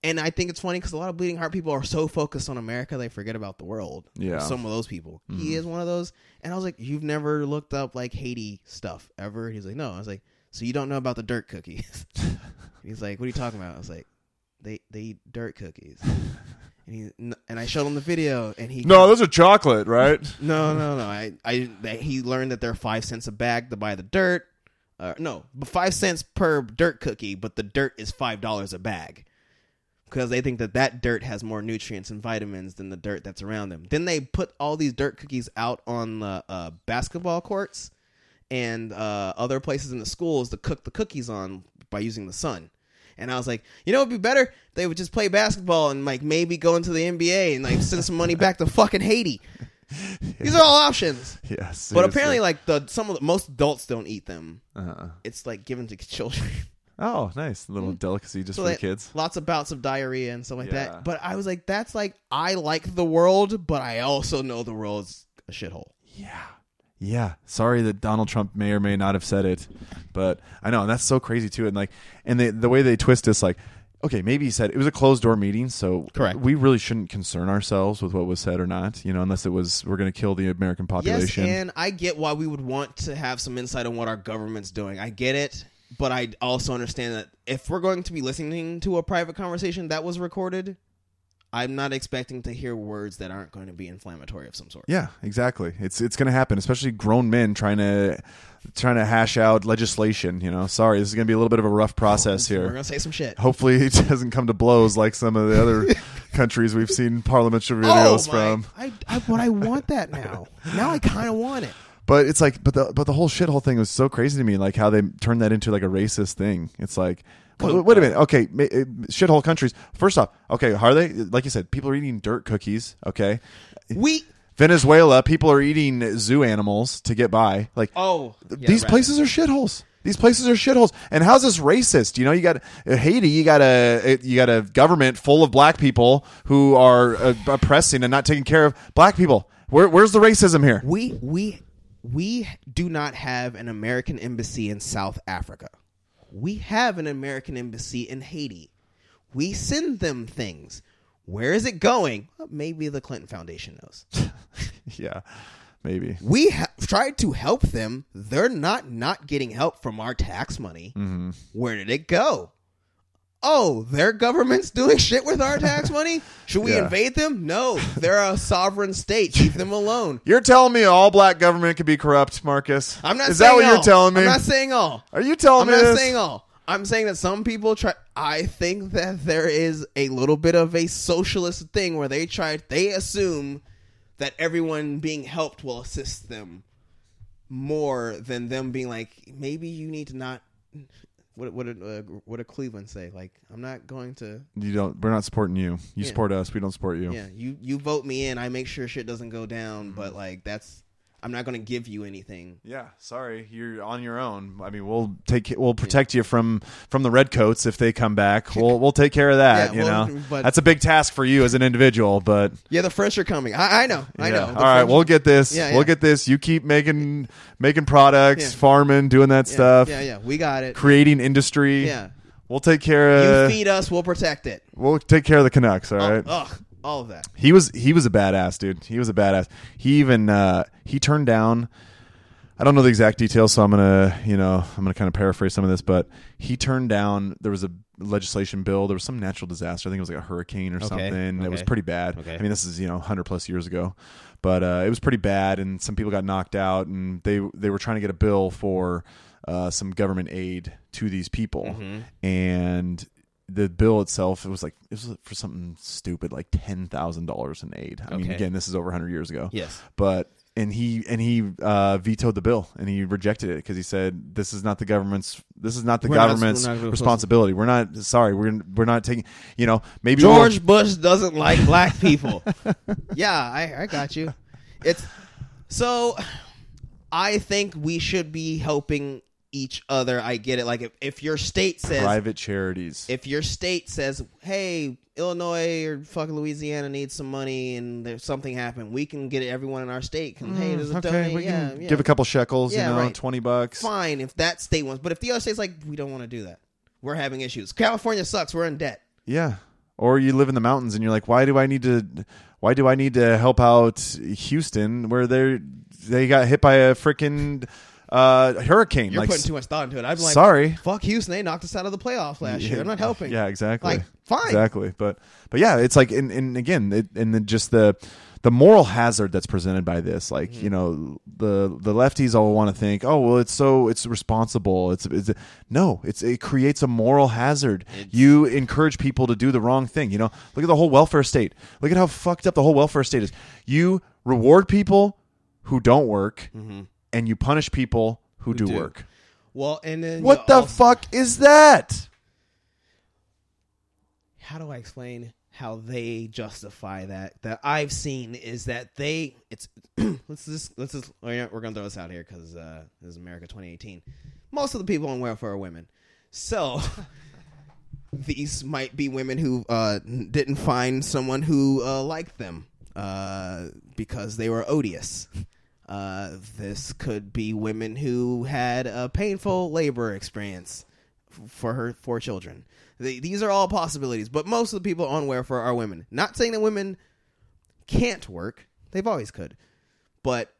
and I think it's funny because a lot of bleeding heart people are so focused on America they forget about the world. Yeah. some of those people. He Mhm. is one of those, and I was like, "You've never looked up like Haiti stuff ever?" He's like, "No." I was like, "So you don't know about the dirt cookies?" [laughs] He's like, "What are you talking about?" I was like, "They they eat dirt cookies." [laughs] And he and I showed him the video, and he no those are chocolate right [laughs] no no no I I he learned that they're five cents a bag to buy the dirt. Uh, no, but five cents per dirt cookie, but the dirt is five dollars a bag because they think that that dirt has more nutrients and vitamins than the dirt that's around them. Then they put all these dirt cookies out on the uh, basketball courts and uh, other places in the schools to cook the cookies on by using the sun. And I was like, you know, it'd be better they would just play basketball and like maybe go into the NBA and like send some money back to fucking Haiti. [laughs] These are all options. yes But apparently, like the some of the most adults don't eat them. uh, It's like given to children. Oh nice a little mm. delicacy just So for the kids Lots of bouts of diarrhea and stuff like Yeah. that. But I was like, that's like I like the world, but I also know the world's a shithole. Yeah. Yeah. Sorry that Donald Trump may or may not have said it, but I know and that's so crazy too. And like, and they, the way they twist this, like, okay, maybe he said it was a closed door meeting, so Correct. We really shouldn't concern ourselves with what was said or not, you know, unless it was we're going to kill the American population. Yes, and I get why we would want to have some insight on what our government's doing. I get it, but I also understand that if we're going to be listening to a private conversation that was recorded, I'm not expecting to hear words that aren't going to be inflammatory of some sort. yeah, exactly. It's it's going to happen, especially grown men trying to trying to hash out legislation. You know, sorry, this is going to be a little bit of a rough process here. We're gonna say some shit. Hopefully, it [laughs] doesn't come to blows like some of the other [laughs] countries we've seen parliamentary oh videos oh, from. I, I, but I want that now. now I kind of want it. But it's like, but the but the whole shithole thing was so crazy to me, like how they turned that into like a racist thing. It's like, wait, wait a minute, okay, ma- uh, shithole countries. First off, okay, are they like you said? People are eating dirt cookies. Okay, We Venezuela, people are eating zoo animals to get by. Like, oh yeah, these right. places are shitholes. These places are shitholes. And how's this racist? You know, you got uh, Haiti. You got a you got a government full of black people who are uh, oppressing and not taking care of black people. Where, where's the racism here? We we we do not have an American embassy in South Africa. We have an American embassy in Haiti. We send them things. Where is it going? Well, maybe the Clinton Foundation knows. [laughs] yeah, maybe. We ha- tried to help them. They're not not getting help from our tax money. Mm-hmm. Where did it go? Oh, their government's doing shit with our tax money? Should we Yeah. invade them? No, they're a sovereign state. Leave them alone. You're telling me all black government can be corrupt, Marcus? I'm not Is saying that what all. you're telling me? I'm not saying all. Are you telling me? I'm not this? saying all. I'm saying that some people try. I think that there is a little bit of a socialist thing where they try. They assume that everyone being helped will assist them more than them being like, maybe you need to not. What what did uh, what did Cleveland say? Like, I'm not going to. You don't. We're not supporting you. You Yeah. support us. We don't support you. Yeah, you you vote me in. I make sure shit doesn't go down. But like, that's I'm not going to give you anything. Yeah, sorry, you're on your own. I mean, we'll take we'll protect you from from the redcoats if they come back. We'll we'll take care of that. Yeah, you well, know, but- that's a big task for you as an individual. But Yeah, the French are coming. I, I know. I yeah. know. all The right, we'll get this. Yeah, We'll get this. You keep making making products, Yeah. farming, doing that yeah, stuff, Yeah, yeah, we got it. creating industry. Yeah. we'll take care of. You feed us, we'll protect it. we'll take care of the Canucks. All Oh, right. Ugh, all of that. He was he was a badass dude. He was a badass. He even uh, he turned down. I don't know the exact details, so I'm gonna you know I'm gonna kind of paraphrase some of this, but he turned down. There was a legislation bill. There was some natural disaster. I think it was like a hurricane or something. It was pretty bad. Okay. I mean, this is you know 100 plus years ago, but uh, it was pretty bad, and some people got knocked out, and they they were trying to get a bill for uh, some government aid to these people, Mm-hmm. and the bill itself it was like it was for something stupid like ten thousand dollars in aid. I mean, again, this is over hundred years ago. Yes. but and he and he uh, vetoed the bill and he rejected it because he said this is not the government's this is not the We're not- government's we're not responsibility. We're not sorry. We're we're not taking. You know, maybe George we'll- Bush doesn't like black people. [laughs] yeah, I, I got you. It's so. I think we should be helping each other. I get it. Like if, if your state says private charities. if your state says, "Hey, Illinois or fucking Louisiana needs some money and there's something happened," we can get everyone in our state. Can, hey, there's a Mm, okay, donate. we Yeah, can yeah. give a couple shekels. Yeah, you know, right. twenty bucks. Fine if that state wants, but if the other state's like, we don't want to do that, we're having issues. California sucks. We're in debt. Yeah. Or you live in the mountains and you're like, why do I need to? Why do I need to help out Houston where they they got hit by a freaking uh, hurricane? You're like, putting too much thought into it. I'm like, sorry. fuck Houston. They knocked us out of the playoffs last year. I'm not helping. Yeah, exactly. Like, fine. Exactly. But but yeah, it's like and, and again, it, and then just the the moral hazard that's presented by this, like Mm-hmm. you know, the the lefties all want to think, oh well, it's so it's responsible. It's, it's no, it's it creates a moral hazard. you encourage people to do the wrong thing. You know, look at the whole welfare state. Look at how fucked up the whole welfare state is. You reward people who don't work, and you punish people who, do, do. work. Well, and then What the also- fuck is that? how do I explain how they justify that? That I've seen is that they it's [clears throat] let's just let's just oh we're gonna throw this out here because uh, this is America 2018. Most of the people on welfare are women, so [laughs] these might be women who uh, didn't find someone who uh, liked them uh, because they were odious. [laughs] Uh, this could be women who had a painful labor experience for her four children. Th- These are all possibilities, but most of the people on welfare are women. Not saying that women can't work; they've always could, but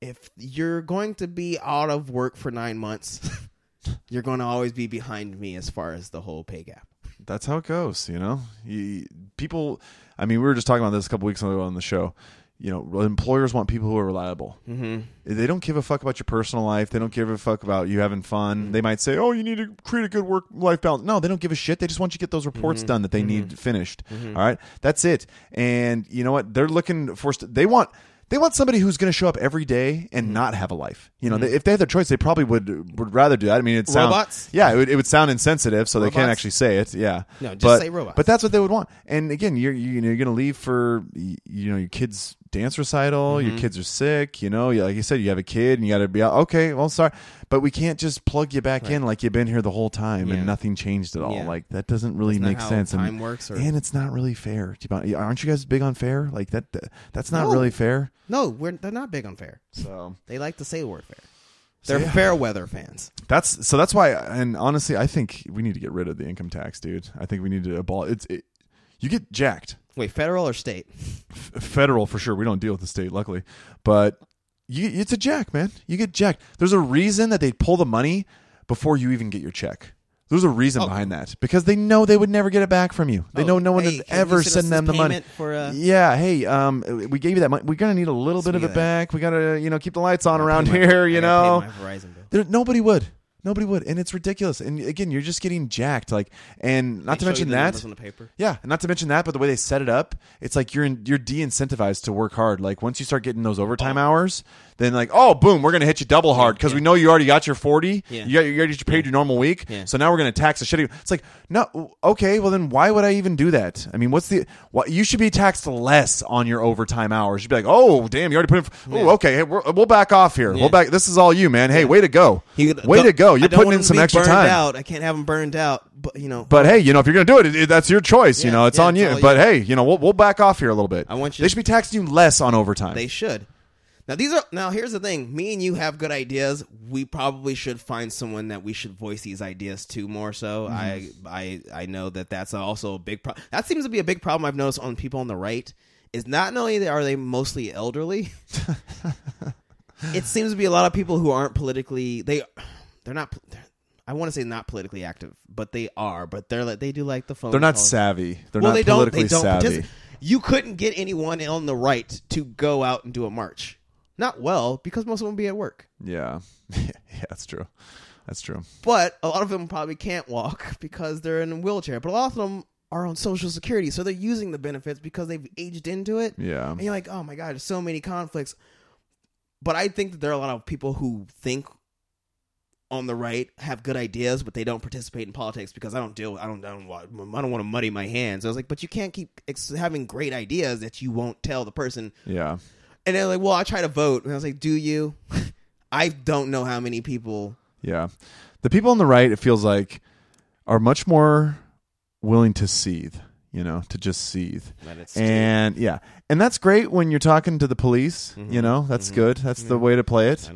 if you're going to be out of work for nine months, [laughs] you're going to always be behind me as far as the whole pay gap. that's how it goes. You know, you, people. I mean, we were just talking about this a couple weeks ago on the show. You know, employers want people who are reliable. Mm-hmm. They don't give a fuck about your personal life. They don't give a fuck about you having fun. Mm-hmm. They might say, "Oh, you need to create a good work life balance." No, they don't give a shit. They just want you to get those reports Mm-hmm. done that they need finished. All right, that's it. And you know what? They're looking for. St- they want. They want somebody who's going to show up every day Mm-hmm. and not have a life. You know, they, if they had their choice, they probably would would rather do that. I mean, it sounds Robots? yeah, it would, it would sound insensitive, so they can't actually say it. Yeah, No, just but, say robots. But that's what they would want. And again, you're you know, you're going to leave for you know your kids' dance recital. Mm-hmm. Your kids are sick. You know, You- like you said, you have a kid and you got to be out. Okay, well, sorry, but we can't just plug you back in like you've been here the whole time Yeah. and nothing changed at all. Yeah. Like that doesn't really make sense. time and, works or- and it's not really fair. Aren't you guys big on fair? Like that? That's not No. really fair. No, we're they're not big on fair. So They like to say the word fair. They're yeah. fair weather fans. That's so. That's why. And honestly, I think we need to get rid of the income tax, dude. I think we need to abolish. It's it, you get jacked. Wait, federal or state? F- federal for sure. We don't deal with the state, luckily, but you, it's a jack, man. You get jacked. There's a reason that they pull the money before you even get your check. There's a reason Oh. behind that because they know they would never get it back from you. They Oh, know no one hey, would ever send them the money. for, uh, yeah, hey, um, we gave you that money. We're gonna need a little bit of it that, back. We gotta, you know, keep the lights on around my- here. I You know, pay my Verizon bill. there, nobody would. Nobody would, and it's ridiculous. And again, you're just getting jacked. Like, and not They to mention that, on the paper. yeah, and not to mention that, but the way they set it up, it's like you're in, you're de-incentivized to work hard. Like once you start getting those overtime hours, then like, oh, boom, we're gonna hit you double hard because we know you already got your forty. Yeah. You got you already paid your normal week, Yeah. so now we're gonna tax the shit. out of you. It's like, no, okay, well then why would I even do that? I mean, what's the what? You should be taxed less on your overtime hours. You'd be like, oh, damn, you already put in. Oh, okay, hey, we're, we'll back off here. Yeah. We'll back. This is all you, man. Hey, way to go. You- way to go. You're putting in some extra time. Out. I can't have them burned out, but you know. But hey, you know, if you're going to do it, it, that's your choice. you know, it's yeah, on it's you. But hey, you know, we'll, we'll back off here a little bit. I want you- They should be taxing you less on overtime. They should. Now these are now here's the thing. Me and you have good ideas. We probably should find someone that we should voice these ideas to more so. Mm-hmm. I I I know that that's also a big problem. That seems to be a big problem I've noticed on people on the right is not only are they mostly elderly, [laughs] it seems to be a lot of people who aren't politically they they're not they're, I want to say not politically active, but they are. But they're like they do like the phone. They're not calls. savvy. They're well, not they don't. politically They don't savvy. You couldn't get anyone on the right to go out and do a march. Not well, because most of them be at work. Yeah. [laughs] yeah, that's true. That's true. But a lot of them probably can't walk [laughs] because they're in a wheelchair. But a lot of them are on Social Security, so they're using the benefits because they've aged into it. Yeah. And you're like, oh my god, there's so many conflicts. But I think that there are a lot of people who think on the right have good ideas, but they don't participate in politics because I don't deal. I don't. I don't. want- I don't want to muddy my hands. I was like, but you can't keep ex- having great ideas that you won't tell the person. Yeah. And they're like, well, I try to vote, and I was like, do you? I don't know how many people. Yeah. The people on the right, it feels like, are much more willing to seethe, you know, to just seethe. And yeah. And that's great when you're talking to the police, you know, that's good. That's the way to play it.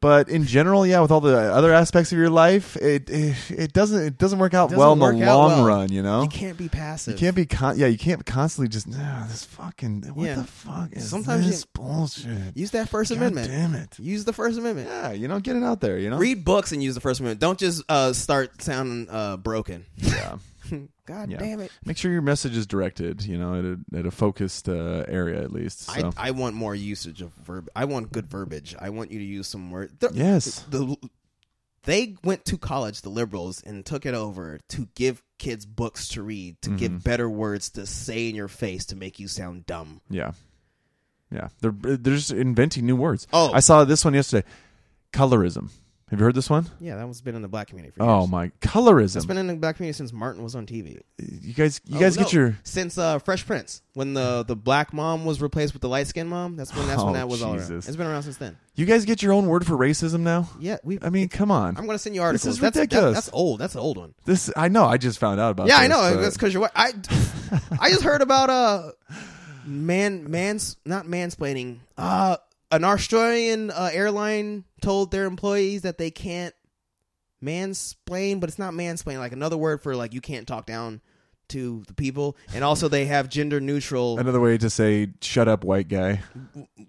But in general, yeah, with all the other aspects of your life, it it, it doesn't it doesn't work out Doesn't well in the out long well. run, you know. You can't be passive. You can't be con- yeah, you can't constantly just nah, this fucking what Yeah. the fuck is Sometimes this you- bullshit? use that First God Amendment. damn it. Use the First Amendment. Yeah, you know, get it out there, you know. Read books and use the First Amendment. Don't just uh, start sounding uh, broken. yeah. [laughs] [laughs] God Yeah. damn it. Make sure your message is directed, you know, at a, at a focused uh, area at least. So. I, I want more usage of verb. I want good verbiage. I want you to use some word. The, yes. the they went to college, the liberals, and took it over to give kids books to read, to Mm-hmm. give better words to say in your face to make you sound dumb. Yeah. Yeah. They're they're just inventing new words. Oh. I saw this one yesterday. Colorism. Have you heard this one? Yeah, that one's been in the black community for years. Oh my colorism. It's been in the black community since Martin was on TV. you guys you Oh, guys no, get your since uh, Fresh Prince when the the black mom was replaced with the light skinned mom. That's when that's Oh, when that was all around. Jesus. It's been around since then. you guys get your own word for racism now? Yeah, we. I mean, come on. I'm gonna send you articles. is that's, that- ridiculous. that's old. That's an old one. This I know. I just found out about. Yeah, I this, know. but- That's because you're. I [laughs] I just heard about uh man man's not mansplaining. Uh, an Australian uh, airline told their employees that they can't mansplain, but it's not mansplain. Like another word for like you can't talk down to the people, and also they have gender neutral. another way to say "shut up, white guy."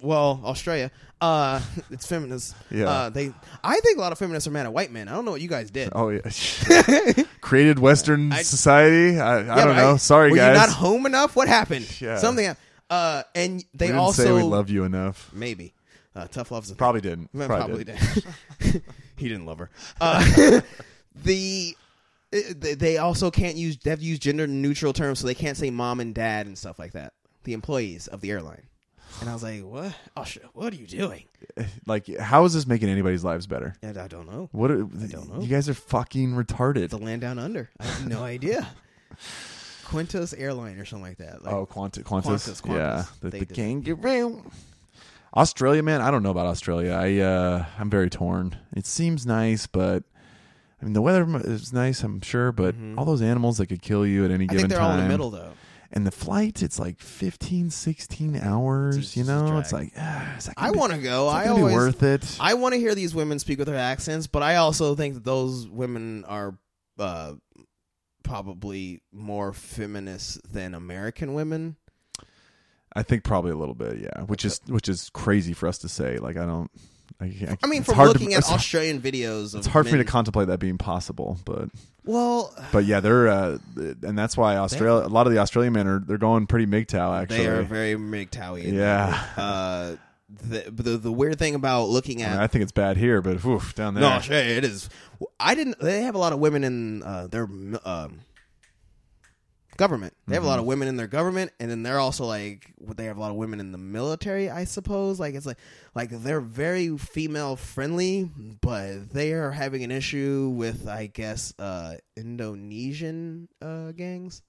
well, Australia, uh, [laughs] it's feminists. Yeah. uh, they. I think a lot of feminists are mad at white men. I don't know what you guys did. Oh yeah, [laughs] created Western I- society. I, I don't know. Sorry, were guys. you not home enough? What happened? Yeah. Something. Uh, and they didn't also say we love you enough. maybe uh, tough love's a thing. Probably didn't. Probably, probably did. did. [laughs] he didn't love her. Uh, [laughs] the they- they also can't use they have to use gender neutral terms, so they can't say mom and dad and stuff like that. The employees of the airline. And I was like, "What? Shit, what are you doing?" [sighs] Like, how is this making anybody's lives better? And I don't know. What? Are, don't know. You guys are fucking retarded. The land down under. I have no idea. [laughs] Quintus Airline or something like that. Like, oh, Qantas, Qantas, Qantas, Qantas. yeah, the, the kangaroo. Australia, man, I don't know about Australia. I uh, I'm very torn. It seems nice, but I mean the weather is nice, I'm sure, but all those animals that could kill you at any Mm-hmm. I given think they're time. all in the middle though. And the flight, it's like 15, 16 hours. It's you know, it's like ah, is I want to go. I always be worth it. I want to hear these women speak with their accents, but I also think that those women are uh, probably more feminist than American women. I think probably a little bit, yeah. Which is which is crazy for us to say. Like I don't. I, I, I mean, from looking to, at Australian videos, of it's hard for me to contemplate that being possible, but Well, but yeah, they're uh, and that's why Australia. A lot of the Australian men are they're going pretty MGTOW actually. they are very MGTOWy. Yeah. Uh, the, the the weird thing about looking I, at mean, I think it's bad here, but oof, down there. no, it is. I didn't. They have a lot of women in uh, their um, government. They have a lot of women in their government, and then they're also like they have a lot of women in the military. I suppose. Like it's like like they're very female friendly, but they are having an issue with I guess uh, Indonesian uh, gangs.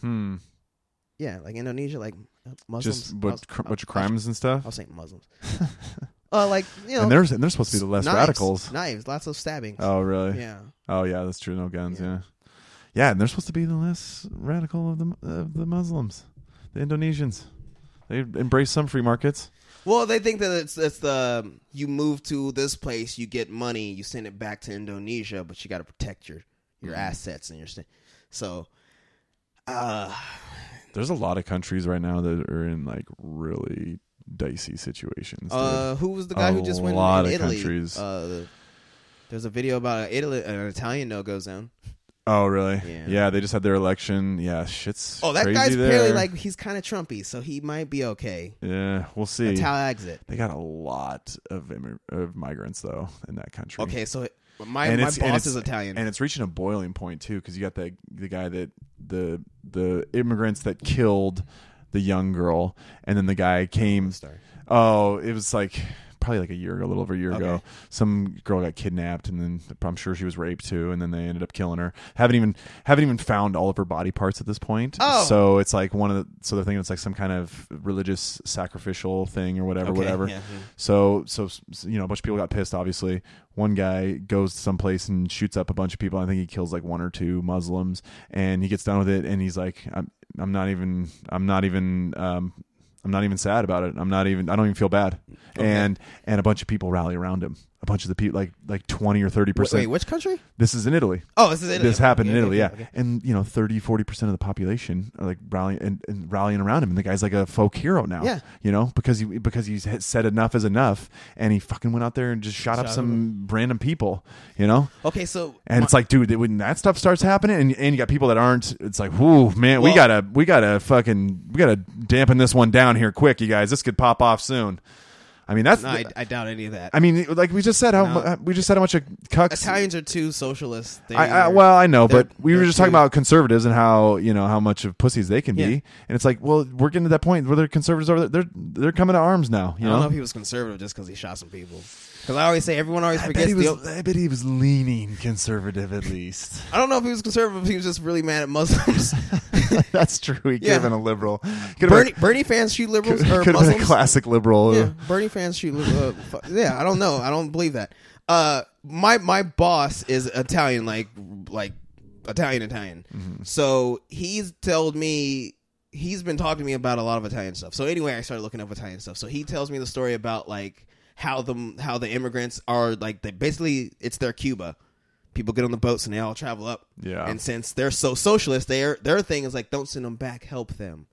Hmm. Yeah, like Indonesia, like uh, Muslims. Just cr- bunch of crimes and stuff. I'll say Muslims. [laughs] uh, like you know, and there's and they're supposed to be the less knives, radicals. Knives, lots of stabbings. Oh, really? yeah. Oh, yeah, that's true. No guns. Yeah. Yeah. Yeah, and they're supposed to be the less radical of the of the Muslims, the Indonesians. They embrace some free markets. Well, they think that it's it's the you move to this place, you get money, you send it back to Indonesia, but you got to protect your your Mm-hmm. assets and your st- so. Uh, There's a lot of countries right now that are in like really dicey situations. uh, who was the guy A who just went lot in of Italy? countries. Uh, there's a video about an Italy, an Italian no go zone. oh, really? Yeah. they just had their election. Yeah, shit's Oh, that crazy guy's there. apparently like he's kind of Trumpy, so he might be okay. Yeah, we'll see. Italian exit. They got a lot of immig- of migrants though in that country. Okay, so it- my And my boss is Italian. and it's reaching a boiling point too because you got the the guy that the the immigrants that killed the young girl, and then the guy oh, came. Oh, it was like probably like a year ago, a little over a year ago. Some girl got kidnapped, and then I'm sure she was raped too, and then they ended up killing her. Haven't even haven't even found all of her body parts at this point. Oh. so it's like one of the so they're thinking it's like some kind of religious sacrificial thing or whatever, Okay, whatever. yeah. So, so you know, a bunch of people got pissed. Obviously, one guy goes to some place and shoots up a bunch of people. I think he kills like one or two Muslims, and he gets done with it, and he's like, "I'm, I'm not even, I'm not even, um, I'm not even sad about it. I'm not even, I don't even feel bad." And and a bunch of people rally around him. A bunch of the people, like like twenty or thirty Wait, percent. wait, which country? This is in Italy. Oh, this is Italy. This happened in Okay, Italy, okay, yeah. okay. And you know, 30, 40 percent of the population are like rallying and, and rallying around him, and the guy's like a folk hero now. Yeah. you know, because he because he's had said enough is enough, and he fucking went out there and just shot, up Shot some random people. You know, Okay, so and my- it's like, dude, when that stuff starts happening, and and you got people that aren't, it's like, whoo, man, we Well- gotta we gotta fucking we gotta dampen this one down here quick, you guys. This could pop off soon. I mean, that's. no, I, I doubt any of that. I mean, like we just said, how No. mu- uh, we just said how much a cucks Italians are too socialist. They I, I, well, I know, but we were just talking about conservatives and how you know how much of pussies they can be, and it's like, well, we're getting to that point where they're conservatives over there. They're they're coming to arms now. You I don't know know, if he was conservative just because he shot some people. Because I always say everyone always I bet forgets. he was. the, I bet he was leaning conservative at least. [laughs] I don't know if he was conservative. He was just really mad at Muslims. [laughs] That's true. He could Yeah. have been a liberal. Could Bernie have Bernie fans shoot been, liberals could, or have been a Muslims. classic liberal. Yeah, Bernie fans shoot. Uh, yeah, I don't know. I don't believe that. Uh, my my boss is Italian, like like Italian Italian. Mm-hmm. So he's told me he's been talking to me about a lot of Italian stuff. So anyway, I started looking up Italian stuff. So he tells me the story about like how the how the immigrants are like they basically it's their Cuba. People get on the boats and they all travel up. Yeah. And since they're so socialist, their their thing is like don't send them back, help them.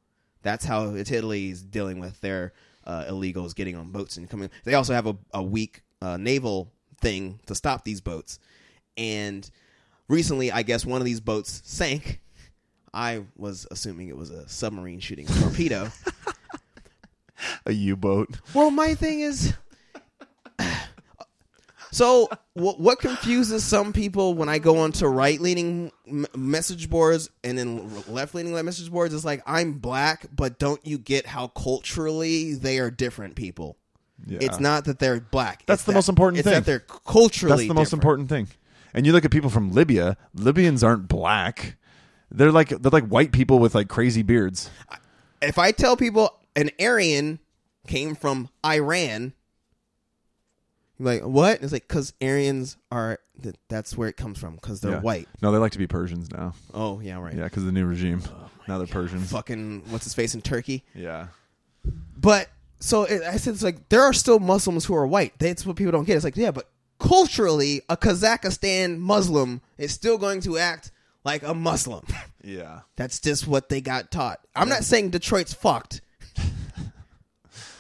That's how Italy's dealing with their uh, illegals getting on boats and coming. They also have a, a weak uh, naval thing to stop these boats. And recently, I guess one of these boats sank. I was assuming it was a submarine shooting [laughs] a torpedo. a U boat. well, my thing is. So, what, what confuses some people when I go onto right leaning m- message boards and then left leaning message boards is like, I'm black, but don't you get how culturally they are different people? Yeah. It's not that they're black. That's It's the that- most important it's thing. that they're culturally That's the most different. important thing. And you look at people from Libya. Libyans aren't black. They're like they're like white people with like crazy beards. If I tell people an Aryan came from Iran, like, what? It's like, because Aryans are, th- that's where it comes from, because they're Yeah. white. No, they like to be Persians now. Oh, yeah, right. Yeah, because the new regime. Oh now they're Persians. Fucking, what's his face in Turkey? Yeah. But so it, I said, it's like there are still Muslims who are white. That's what people don't get. It's like, yeah, but culturally, a Kazakhstan Muslim is still going to act like a Muslim. Yeah. That's just what they got taught. I'm not saying Detroit's fucked,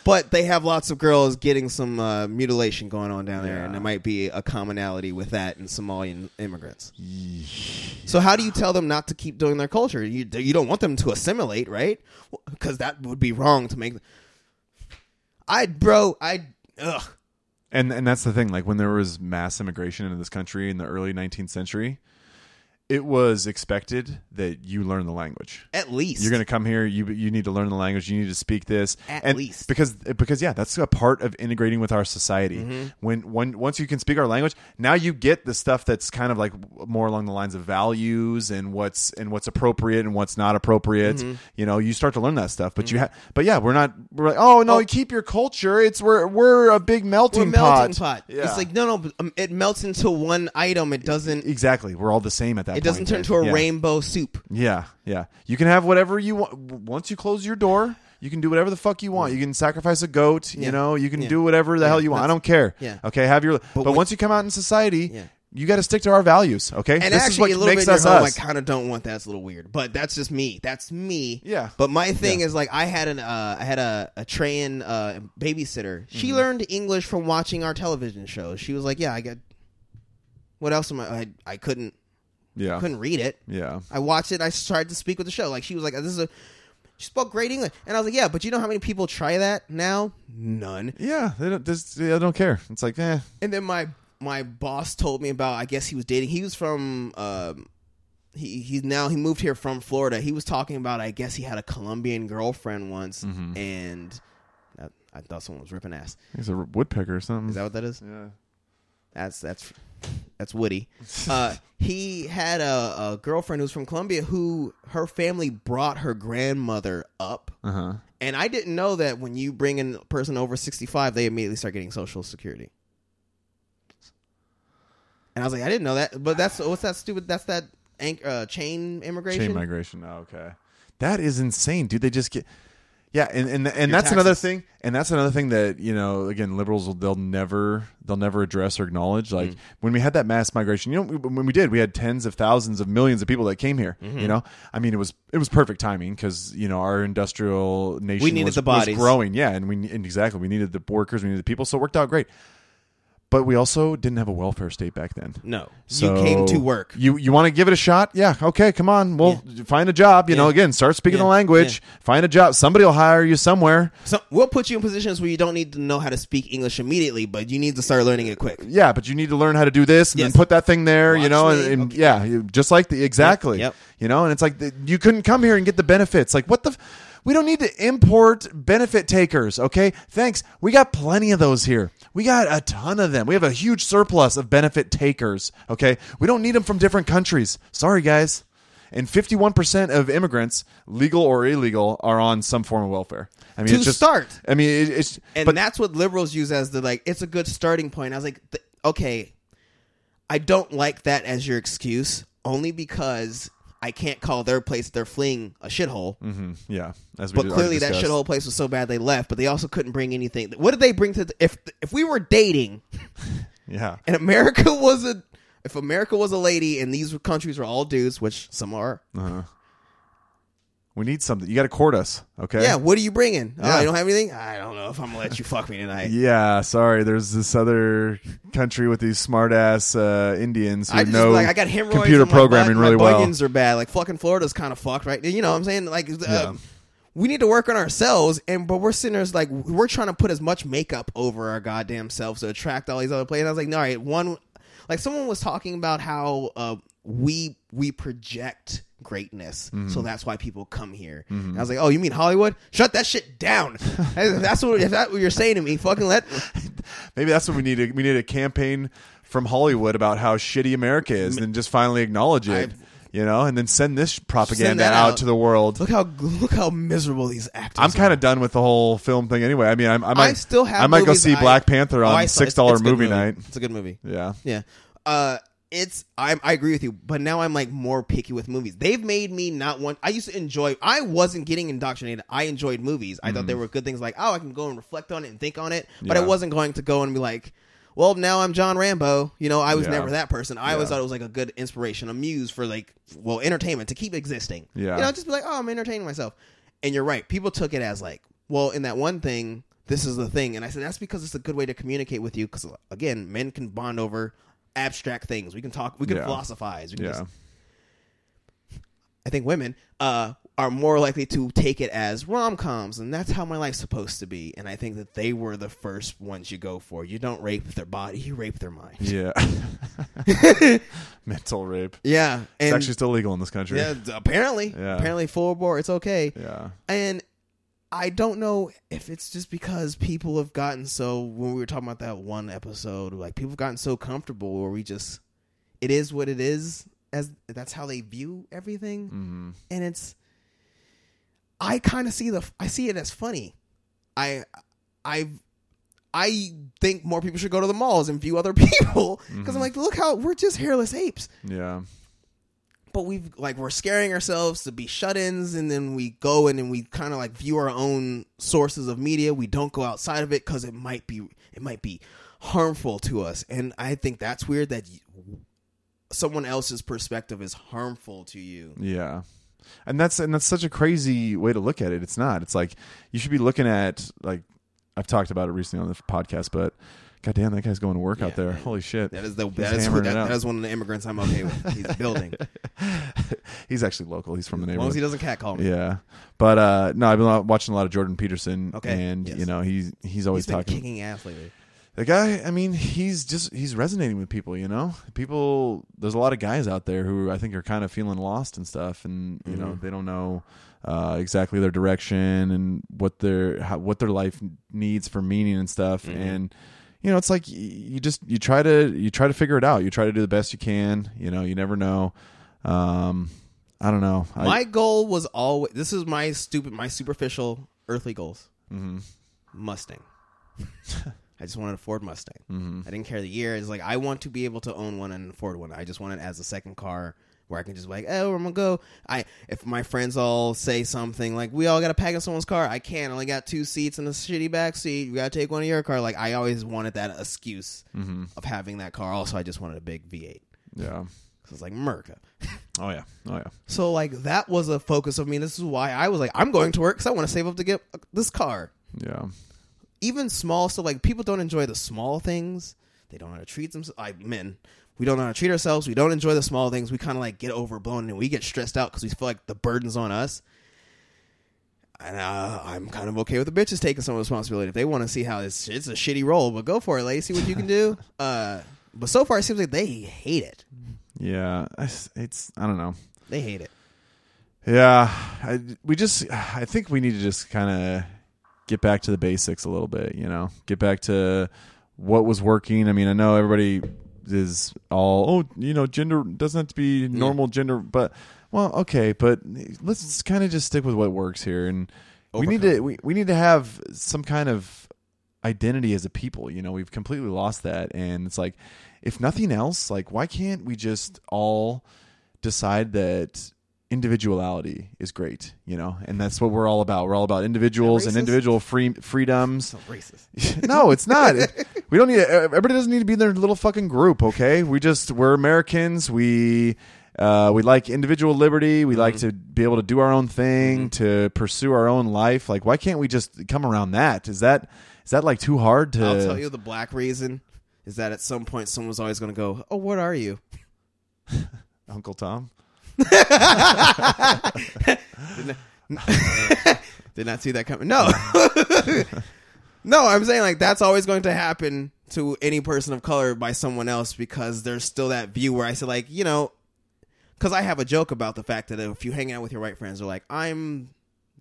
but they have lots of girls getting some uh, mutilation going on down there, and there might be a commonality with that in Somalian immigrants. So how do you tell them not to keep doing their culture? You you don't want them to assimilate, right? Because that would be wrong to make. I bro, I ugh. And and that's the thing. Like when there was mass immigration into this country in the early 19th century, it was expected that you learn the language. At least You're going to come here. You you need to learn the language. You need to speak this. At and least. because because yeah, that's a part of integrating with our society. Mm-hmm. When when once you can speak our language, now you get the stuff that's kind of like more along the lines of values and what's and what's appropriate and what's not appropriate. Mm-hmm. You know, you start to learn that stuff. But you have but yeah, we're not. We're like, oh no, keep your culture. It's we're we're a big melting, We're melting pot. pot. Yeah. It's like no, no. um, It melts into one item. It doesn't. exactly. We're all the same at that. It doesn't point. turn into a Yeah. rainbow soup. Yeah, yeah. You can have whatever you want. Once you close your door, you can do whatever the fuck you want. You can sacrifice a goat. Yeah. You know, you can Yeah. do whatever the hell you want. I don't care. yeah. Okay, have your. But, when- once you come out in society, Yeah. you got to stick to our values. Okay, And this actually, is a little makes bit in your home, us. I kind of don't want that. It's a little weird, but that's just me. That's me. Yeah. But my thing Yeah. is like I had an uh, I had a a train uh, babysitter. She Mm-hmm. learned English from watching our television shows. She was like, "Yeah, I get." What else am I? I, I couldn't yeah, couldn't read it. yeah. I watched it. I tried to speak with the show. Like she was like, "This is a." She spoke great English, and I was like, "Yeah, but you know how many people try that now? None." Yeah, they don't. Just, they don't care. It's like, eh. And then my my boss told me about. I guess he was dating. He was from. Um, he he's now he moved here from Florida. He was talking about. I guess he had a Colombian girlfriend once, Mm-hmm. and I, I thought someone was ripping ass. He's a woodpecker or something. Is that what that is? yeah. That's that's that's Woody. Uh, [laughs] he had a, a girlfriend who's from Colombia who her family brought her grandmother up. Uh huh. And I didn't know that when you bring in a person over 65, they immediately start getting Social Security. And I was like, I didn't know that. But that's what's that stupid? That's that anch- uh, chain immigration. Chain migration. Oh, okay. That is insane, dude. They just get. Yeah, and and, and that's another thing, and that's another thing that you know. Again, liberals will they'll never they'll never address or acknowledge. Like Mm. when we had that mass migration, you know, we- when we did, we had tens of thousands of millions of people that came here. Mm-hmm. You know, I mean, it was it was perfect timing because you know our industrial nation We needed was, the bodies. growing. Yeah, and we and exactly we needed the workers, we needed the people, so it worked out great. But we also didn't have a welfare state back then. No, So you came to work. You you want to give it a shot? Yeah. Okay. Come on. We'll find a job. You know, Yeah. again, start speaking Yeah. the language. Find a job. Somebody will hire you somewhere. So we'll put you in positions where you don't need to know how to speak English immediately, but you need to start learning it quick. Yeah, but you need to learn how to do this and Yes. then put that thing there. you Watch know, me. and, and Okay. yeah, you- just like the exactly. Yep. You know, and it's like the, you couldn't come here and get the benefits. Like what the. F- we don't need to import benefit takers, okay? Thanks. We got plenty of those here. We got a ton of them. We have a huge surplus of benefit takers, okay? We don't need them from different countries. Sorry, guys. And 51% of immigrants, legal or illegal, are on some form of welfare. I mean, To it's just, start. I mean, it, it's And but that's what liberals use as the like. It's a good starting point. I was like, th- okay, I don't like that as your excuse, only because I can't call their place they're fleeing a shithole. Mhm, yeah, as we But clearly, that shithole place was so bad they left. But they also couldn't bring anything. What did they bring to? The, if if we were dating [laughs] Yeah, and America [laughs] was a if America was a lady and these countries were all dudes, which some are, uh-huh. We need something. You got to court us, okay? yeah. What are you bringing? Oh, Yeah. you don't have anything. I don't know if I'm gonna let you fuck me tonight. [laughs] Yeah, sorry. There's this other country with these smart ass uh, Indians who I just know like I got hemorrhoids. computer my programming really my well. bunions are bad. Like fucking Florida's kind of fucked, right? You know what I'm saying? Like, uh, Yeah. we need to work on ourselves, and but we're sitting there like we're trying to put as much makeup over our goddamn selves to attract all these other players. I was like, no, all right, one, like someone was talking about how uh, we we project greatness, Mm-hmm. so that's why people come here. And I was like, oh, you mean Hollywood? Shut that shit down. [laughs] that's what if that's what you're saying to me. Fucking let. [laughs] Maybe that's what we need. We need a campaign from Hollywood about how shitty America is, and just finally acknowledge it. I- you know, and then send this propaganda that out. out. to the world. Look how look how miserable these actors. I'm kind of done with the whole film thing anyway. I mean, I'm, I might I still have. I might go see I- Black Panther Oh, on I saw- six dollar good movie night. It's a good movie. Yeah, Yeah. Uh, it's I I agree with you, but now I'm like more picky with movies. They've made me not want. I used to enjoy. I wasn't getting indoctrinated. I enjoyed movies. I thought they mm. were good things. Like oh, I can go and reflect on it and think on it. But I wasn't going to go and be like. Well, now I'm John Rambo. You know, I was Yeah. never that person. I always thought it was like a good inspiration, a muse for like, well, entertainment to keep existing. Yeah. You know, just be like, oh, I'm entertaining myself. And you're right. People took it as like, well, in that one thing, this is the thing. And I said, that's because it's a good way to communicate with you. Because, again, men can bond over abstract things. We can talk, we can Yeah. philosophize. We can yeah. just, I think women, uh, are more likely to take it as rom coms, and that's how my life's supposed to be. And I think that they were the first ones you go for. You don't rape their body, you rape their mind. Yeah. [laughs] [laughs] Mental rape. Yeah, It's actually still legal in this country. yeah, apparently, Yeah. apparently full bore, it's okay. Yeah. And I don't know if it's just because people have gotten so when we were talking about that one episode, like people have gotten so comfortable where we just it is what it is as that's how they view everything. hmm And it's I kind of see the I see it as funny. I I I think more people should go to the malls and view other [laughs] people because I'm like, look how we're just hairless apes Yeah. But we've like we're scaring ourselves to be shut-ins and then we go in and we kind of like view our own sources of media we don't go outside of it because it might be it might be harmful to us and i think that's weird that someone else's perspective is harmful to you Yeah. And that's and that's such a crazy way to look at it. It's not. It's like you should be looking at like I've talked about it recently on the podcast, but god damn that guy's going to work out there. man. Holy shit. that is the He's that is, that, that is one of the immigrants i'm okay with he's [laughs] building [laughs] He's actually local. He's from the as long as neighborhood. he doesn't catcall me Yeah, but uh no, I've been watching a lot of Jordan Peterson, Okay, and yes. you know he's he's always he's talking. kicking ass lately The guy, I mean, he's just he's resonating with people. You know, people. There's a lot of guys out there who I think are kind of feeling lost and stuff, and you know Mm-hmm. they don't know uh, exactly their direction and what their how, what their life needs for meaning and stuff. Mm-hmm. And you know, it's like you just you try to you try to figure it out. You try to do the best you can. You know, you never know. Um, I don't know. I, my goal was always this is my stupid my superficial earthly goals mhm. Mustang. [laughs] I just wanted a Ford Mustang. Mm-hmm. I didn't care the year. It's like I want to be able to own one and afford one. I just want it as a second car where I can just be like, oh, I'm gonna go. I if my friends all say something like, we all got to pack in someone's car. I can't. I only got two seats in a shitty back seat. You got to take one of your car. Like I always wanted that excuse Mm-hmm. of having that car. Also, I just wanted a big V8. yeah. So it's like America. [laughs] Oh yeah. Oh yeah. So like that was a focus of me. This is why I was like, I'm going to work because I want to save up to get this car. Yeah. even small stuff like people don't enjoy the small things they don't know how to treat themselves like men we don't know how to treat ourselves we don't enjoy the small things we kind of like get overblown and we get stressed out because we feel like the burden's on us and uh, i'm kind of okay with the bitches taking some responsibility if they want to see how it's, it's a shitty role but go for it lady see what you can do [laughs] uh, but so far it seems like they hate it Yeah. It's, it's I don't know. they hate it Yeah, I, we just I think we need to just kind of get back to the basics a little bit, you know. Get back to what was working. I mean, I know everybody is all oh, you know, gender doesn't have to be normal gender, but well, okay, but let's kind of just stick with what works here and we need to we, we need to have some kind of identity as a people, you know. We've completely lost that and it's like if nothing else, like why can't we just all decide that individuality is great, you know, and that's what we're all about. We're all about individuals and individual free freedoms. so racist [laughs] no, it's not. we don't need. Everybody doesn't need to be in their little fucking group. Okay, we just we're Americans. We uh, we like individual liberty. We like to be able to do our own thing, to pursue our own life. Like, why can't we just come around that? Is that is that like too hard to? i'll tell you the black reason is that at some point someone's always going to go oh what are you [laughs] Uncle Tom. [laughs] Did not see that coming. No. [laughs] no, I'm saying like that's always going to happen to any person of color by someone else because there's still that view where I say like, you know, cuz I have a joke about the fact that if you hang out with your white friends they're like, "I'm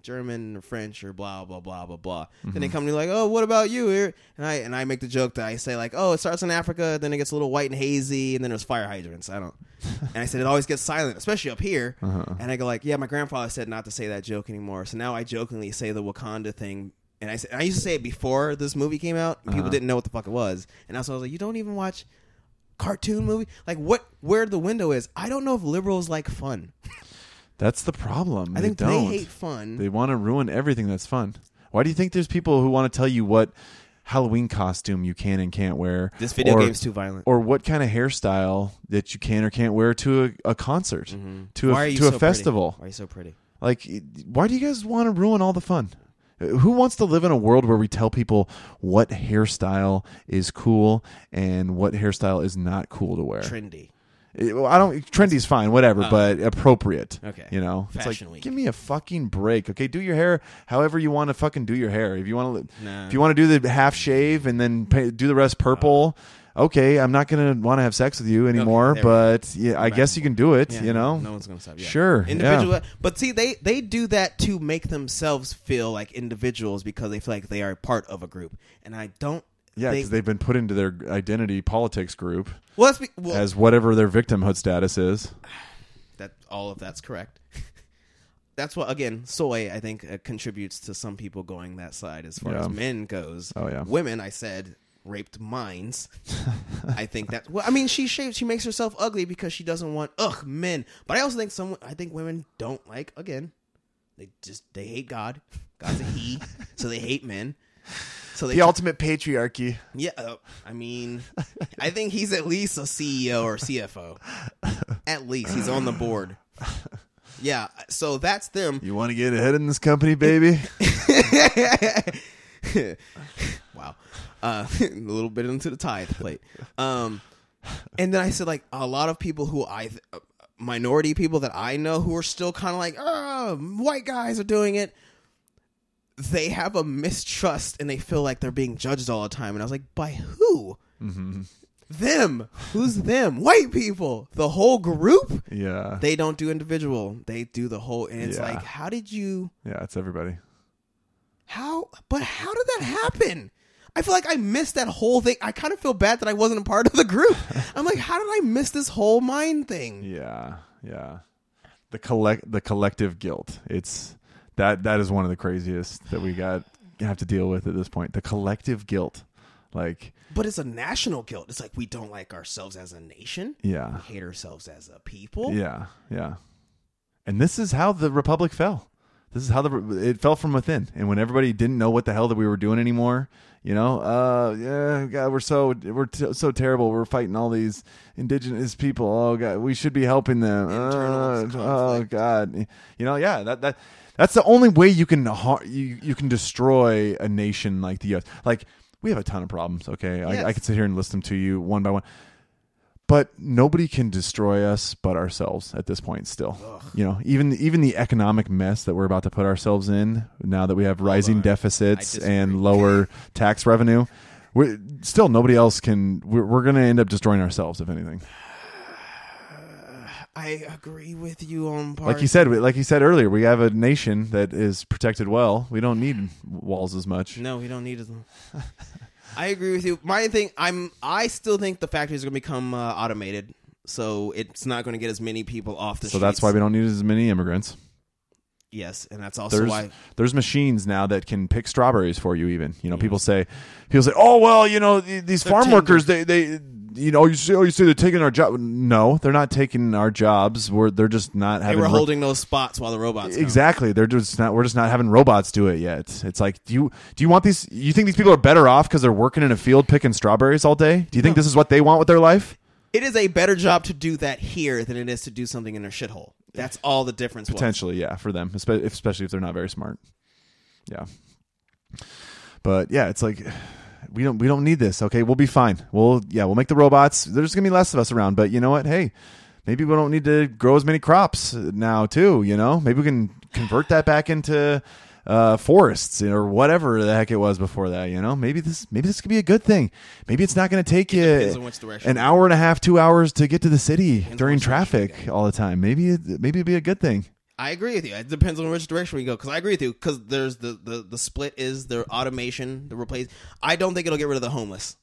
German or French or blah blah blah blah blah." Then they mm-hmm. come to me like, "Oh, what about you?" And I and I make the joke that I say like, "Oh, it starts in Africa, then it gets a little white and hazy, and then there's fire hydrants." I don't. [laughs] and I said it always gets silent, especially up here. Uh-huh. And I go like, "Yeah, my grandfather said not to say that joke anymore." So now I jokingly say the Wakanda thing. And I, said, I used to say it before this movie came out. and People uh-huh. didn't know what the fuck it was, and also I was like, "You don't even watch cartoon movie? Like what? Where the window is? I don't know if liberals like fun. [laughs] That's the problem. I think they they don't. hate fun. They want to ruin everything that's fun. Why do you think there's people who want to tell you what Halloween costume you can and can't wear? this video or, game's too violent. Or what kind of hairstyle that you can or can't wear to a, a concert, to Mm-hmm. Why are a you to a so festival? Pretty? Why are you so pretty? Like, why do you guys want to ruin all the fun? Who wants to live in a world where we tell people what hairstyle is cool and what hairstyle is not cool to wear? Trendy. It- well, I don't trendy's fine, whatever, Oh. but appropriate. Okay. You know, it's Fashion like week. give me a fucking break. Okay, do your hair however you want to fucking do your hair. If you want to, Nah. if you want to do the half shave and then pay, do the rest purple. Uh-huh. Okay, I'm not gonna want to have sex with you anymore, there we go. but yeah, I Back. guess you can do it. Yeah, you know, no one's gonna stop. Yeah. Sure, individual. yeah. But see, they they do that to make themselves feel like individuals because they feel like they are part of a group, and I don't. Yeah, because they've been put into their identity politics group well, let's be, well as whatever their victimhood status is. [sighs] that all of that's correct. [laughs] that's what again, soy I think uh, contributes to some people going that side as far Yeah. as men goes. Oh, yeah. women I said raped minds. [laughs] I think that well, I mean she shaves she makes herself ugly because she doesn't want ugh men. But I also think some I think women don't like again. They just they hate God. God's a he, [laughs] so they hate men. So they The ultimate patriarchy. yeah, uh, I mean, I think he's at least a CEO or CFO. At least he's on the board. Yeah, so that's them. You want to get ahead in this company, baby? [laughs] wow, uh, [laughs] a little bit into the tithe plate. Um, and then I said like a lot of people who I uh, minority people that I know who are still kind of like, oh, white guys are doing it. They have a mistrust and they feel like they're being judged all the time. And I was like, by who? Mm-hmm. Them. Who's them? White people. The whole group. yeah, They don't do individual. They do the whole. And it's Yeah. like, how did you? yeah, it's everybody. How? But how did that happen? I feel like I missed that whole thing. I kind of feel bad that I wasn't a part of the group. [laughs] I'm like, how did I miss this whole mind thing? Yeah, yeah. The collect the collective guilt. It's that that is one of the craziest that we got have to deal with at this point. The collective guilt. Like, But it's a national guilt. It's like we don't like ourselves as a nation. yeah. We hate ourselves as a people. Yeah, yeah. And this is how the republic fell. This is how the it fell from within. And when everybody didn't know what the hell that we were doing anymore, you know, uh, yeah, God, we're so we're t- so terrible. We're fighting all these indigenous people. Oh God, we should be helping them. Uh, oh. God, you know, yeah, that that that's the only way you can har- you you can destroy a nation like the U.S. Like we have a ton of problems. Okay, Yes. I, I could sit here and list them to you one by one but nobody can destroy us but ourselves at this point still you know even even the economic mess that we're about to put ourselves in now that we have rising deficits and lower [laughs] tax revenue we still nobody else can we're, we're going to end up destroying ourselves if anything I agree with you on part. like you said like you said earlier we have a nation that is protected well we don't need walls as much No, we don't need it. [laughs] I agree with you. My thing, I'm. I still think the factories are going to become uh, automated, so it's not going to get as many people off the so streets. that's why we don't need as many immigrants Yes, and that's also there's why. there's machines now that can pick strawberries for you. Even you know people say people say oh well you know th- these farm tender. workers they they you know you see, oh you say they're taking our job. No, they're not taking our jobs. We're they're just not They having were ro- holding those spots while the robots. come. exactly. They're just not. We're just not having robots do it yet. It's like do you do you want these? You think these people are better off because they're working in a field picking strawberries all day? Do you think this is what they want with their life? It is a better job to do that here than it is to do something in a shithole. That's all the difference. was. Potentially, yeah, for them, especially if they're not very smart. Yeah, but yeah, it's like we don't we don't need this. Okay, we'll be fine. We'll yeah, we'll make the robots. There's gonna be less of us around, but you know what? Hey, maybe we don't need to grow as many crops now too. You know, maybe we can convert that back into uh, forests or whatever the heck it was before that. You know, maybe this maybe this could be a good thing. Maybe it's not going to take depends you on which direction an hour and a half, two hours to get to the city during which direction we traffic all the time. Maybe it, maybe it'd be a good thing. I agree with you. It depends on which direction we go. Because I agree with you. Because there's the, the the split is the automation, the replace. I don't think it'll get rid of the homeless.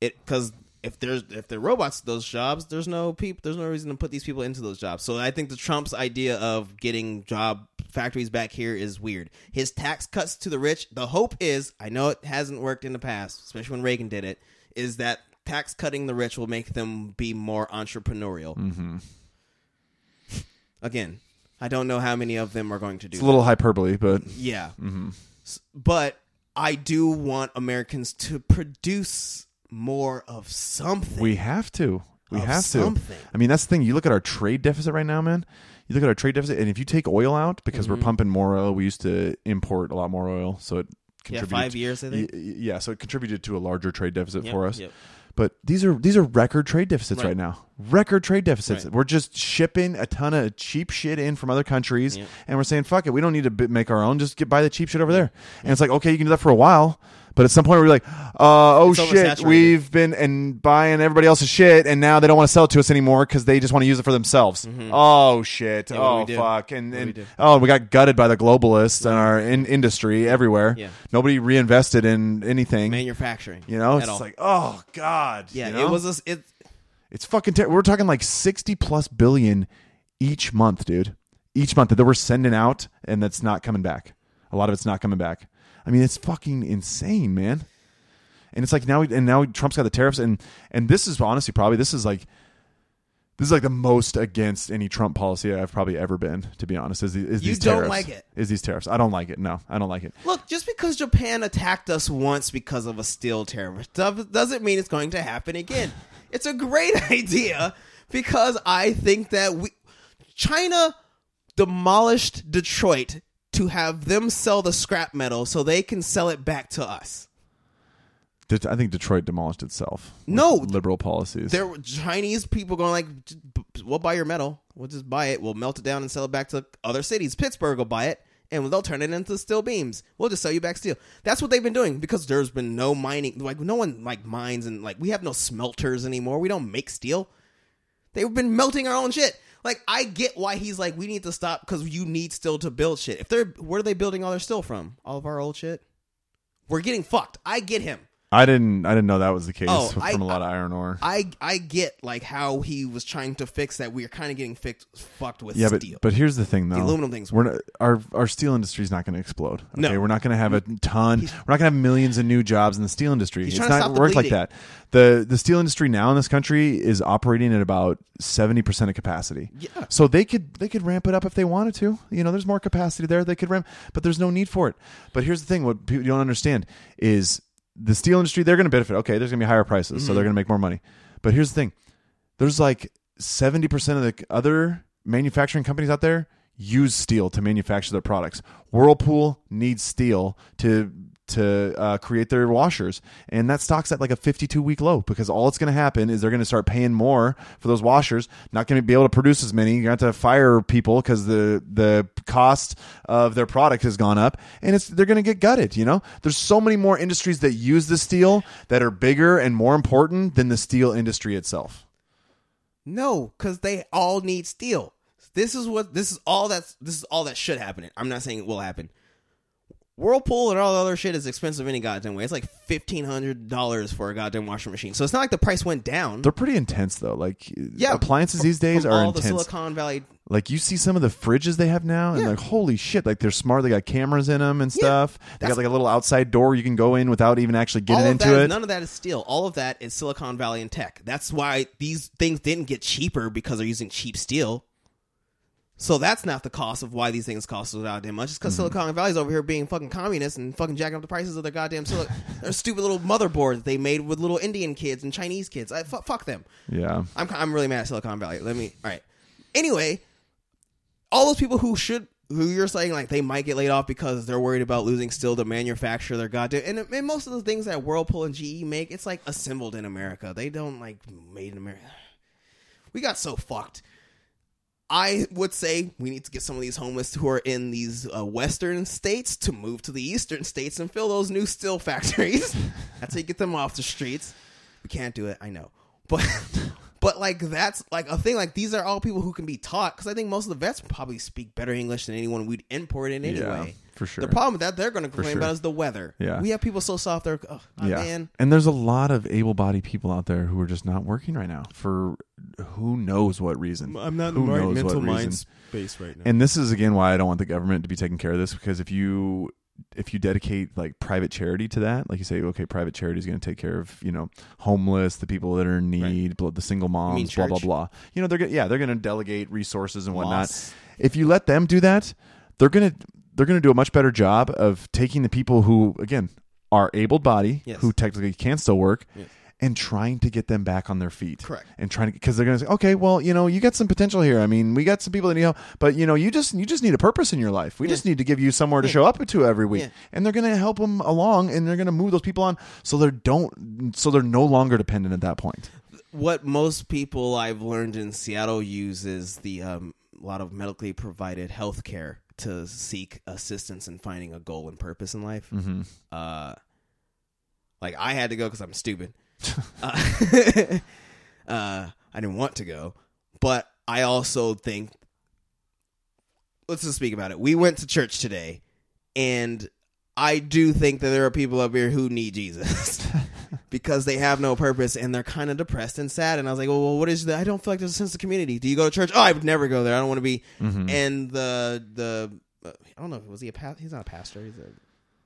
It because if there's if they're robots those jobs, there's no people. There's no reason to put these people into those jobs. So I think the Trump's idea of getting job factories back here is weird. His tax cuts to the rich. The hope is, I know it hasn't worked in the past, especially when Reagan did it, is that tax cutting the rich will make them be more entrepreneurial. Mm-hmm. Again, I don't know how many of them are going to do It's a little hyperbole, but. Yeah. Mm-hmm. S- But I do want Americans to produce more of something. we have to. We Of have to. something. I mean, that's the thing. You look at our trade deficit right now, man. You look at our trade deficit, and if you take oil out because Mm-hmm. we're pumping more oil, we used to import a lot more oil, so it yeah, contributed. five years, I think. Y- y- Yeah, so it contributed to a larger trade deficit Yep, for us. yep. But these are these are record trade deficits right, Right. now. Record trade deficits. Right. We're just shipping a ton of cheap shit in from other countries, Yeah. and we're saying fuck it. We don't need to make our own. Just get buy the cheap shit over there. And it's like okay, you can do that for a while, but at some point we're like, uh, oh It's shit, oversaturated. we've been and buying everybody else's shit, and now they don't want to sell it to us anymore because they just want to use it for themselves. Oh shit. Yeah, what do oh do? fuck. And, What do we and do? oh, we got gutted by the globalists in our in- industry everywhere. Yeah. Nobody reinvested in anything. manufacturing. You know, at it's all. like, oh god. yeah, you know? it was a, it. It's fucking. Ter- we're talking like sixty plus billion each month, dude. Each month that we're sending out, and that's not coming back. A lot of it's not coming back. I mean, it's fucking insane, man. And it's like now, and now Trump's got the tariffs, and and this is honestly probably this is like. This is like the most against any Trump policy I've probably ever been, to be honest. Is, the- is You these don't tariffs. like it. Is these tariffs? I don't like it. No, I don't like it. Look, just because Japan attacked us once because of a steel tariff doesn't mean it's going to happen again. [laughs] It's a great [laughs] idea because I think that we China demolished Detroit to have them sell the scrap metal so they can sell it back to us. I think Detroit demolished itself. No. liberal policies. There were Chinese people going like, "We'll buy your metal. We'll just buy it. We'll melt it down and sell it back to other cities. Pittsburgh will buy it, and they'll turn it into steel beams. We'll just sell you back steel." That's what they've been doing because there's been no mining. Like no one like mines and like we have no smelters anymore. We don't make steel. They've been melting our own shit. Like I get why he's like, we need to stop because you need still to build shit. If they're where are they building all their steel from? All of our old shit. We're getting fucked. I get him. I didn't. I didn't know that was the case Oh, from I- a lot of iron ore. I I get like how he was trying to fix that. We are kind of getting fixed, fucked with yeah, but steel. but here's the thing though. aluminum thing's we're not, our our steel industry is not going to explode. Okay? No. we're not going to have a ton. we're not going to have millions of new jobs in the steel industry. He's it's trying to not stop the like bleeding. that. the The steel industry now in this country is operating at about seventy percent of capacity. Yeah. So they could they could ramp it up if they wanted to. You know, there's more capacity there. They could ramp, but there's no need for it. But here's the thing: what people don't understand is the steel industry. They're going to benefit. Okay, there's going to be higher prices, Mm-hmm. so they're going to make more money. But here's the thing: there's like 70% of the other manufacturing companies out there use steel to manufacture their products. Whirlpool needs steel to to uh, create their washers, and that stock's at like a 52 week low because all it's going to happen is they're going to start paying more for those washers. Not going to be able to produce as many. You're going to have to fire people because the the cost of their product has gone up, and it's they're going to get gutted. You know, there's so many more industries that use the steel that are bigger and more important than the steel industry itself. no, because they all need steel. This is what this is all that's this is all that should happen. I'm not saying it will happen. Whirlpool and all the other shit is expensive any goddamn way. It's like fifteen hundred dollars for a goddamn washing machine. So it's not like the price went down. They're pretty intense though. Like yeah, appliances from- these days are all the intense. Silicon Valley. like you see some of the fridges they have now, and Yeah. like holy shit! Like they're smart. They got cameras in them and Yeah. stuff. they got like a little outside door you can go in without even actually getting into that, it. None of that is steel. All of that is Silicon Valley and tech. That's why these things didn't get cheaper because they're using cheap steel. So that's not the cost of why these things cost so goddamn much. It's because Mm-hmm. Silicon Valley's over here being fucking communists and fucking jacking up the prices of their goddamn sil- [laughs] their stupid little motherboards that they made with little Indian kids and Chinese kids. I, fuck them. yeah, I'm I'm really mad at Silicon Valley. Let me all right. Anyway, all those people who should who you're saying like they might get laid off because they're worried about losing still the manufacturer their goddamn and, and most of the things that Whirlpool and GE make, it's like assembled in America. They don't like made in America. We got so fucked. I would say we need to get some of these homeless who are in these uh, western states to move to the eastern states and fill those new steel [laughs] factories. that's how you get them off the streets. We can't do it, I know, but [laughs] but like that's like a thing. Like these are all people who can be taught because I think most of the vets probably speak better English than anyone we'd import in anyway. Yeah, for sure. The problem with that they're going to complain sure. about is the weather. Yeah. we have people so soft. They're oh, yeah. man. And there's a lot of able-bodied people out there who are just not working right now for who knows what reason. I'm not who knows what reason. space right now. And this is again why I don't want the government to be taking care of this because if you if you dedicate like private charity to that, like you say, okay, private charity is going to take care of you know homeless, the people that are in need, bl- the single moms, blah blah blah. You know they're gonna, yeah they're going to delegate resources and whatnot. Loss. If you let them do that, they're gonna they're gonna do a much better job of taking the people who again are able body Yes. who technically can still work. Yes. and trying to get them back on their feet. Correct. And trying to because they're going to say, okay, well, you know, you got some potential here. I mean, we got some people that need help, but you know, you just you just need a purpose in your life. We just need to give you somewhere to show up to every week, Yeah. and they're going to help them along, and they're going to move those people on, so they don't, so they're no longer dependent at that point. what most people I've learned in Seattle use is the um, a lot of medically provided health care to seek assistance in finding a goal and purpose in life. Mm-hmm. Uh, like I had to go because I'm stupid. uh, [laughs] [laughs] uh, I didn't want to go, but I also think. Let's just speak about it. We went to church today, and I do think that there are people up here who need Jesus [laughs] because they have no purpose and they're kind of depressed and sad. And I was like, well, what is that? I don't feel like there's a sense of community. Do you go to church? Oh, I would never go there. I don't want to be. Mm-hmm. And the the uh, I don't know. Was he a pastor? He's not a pastor. He's a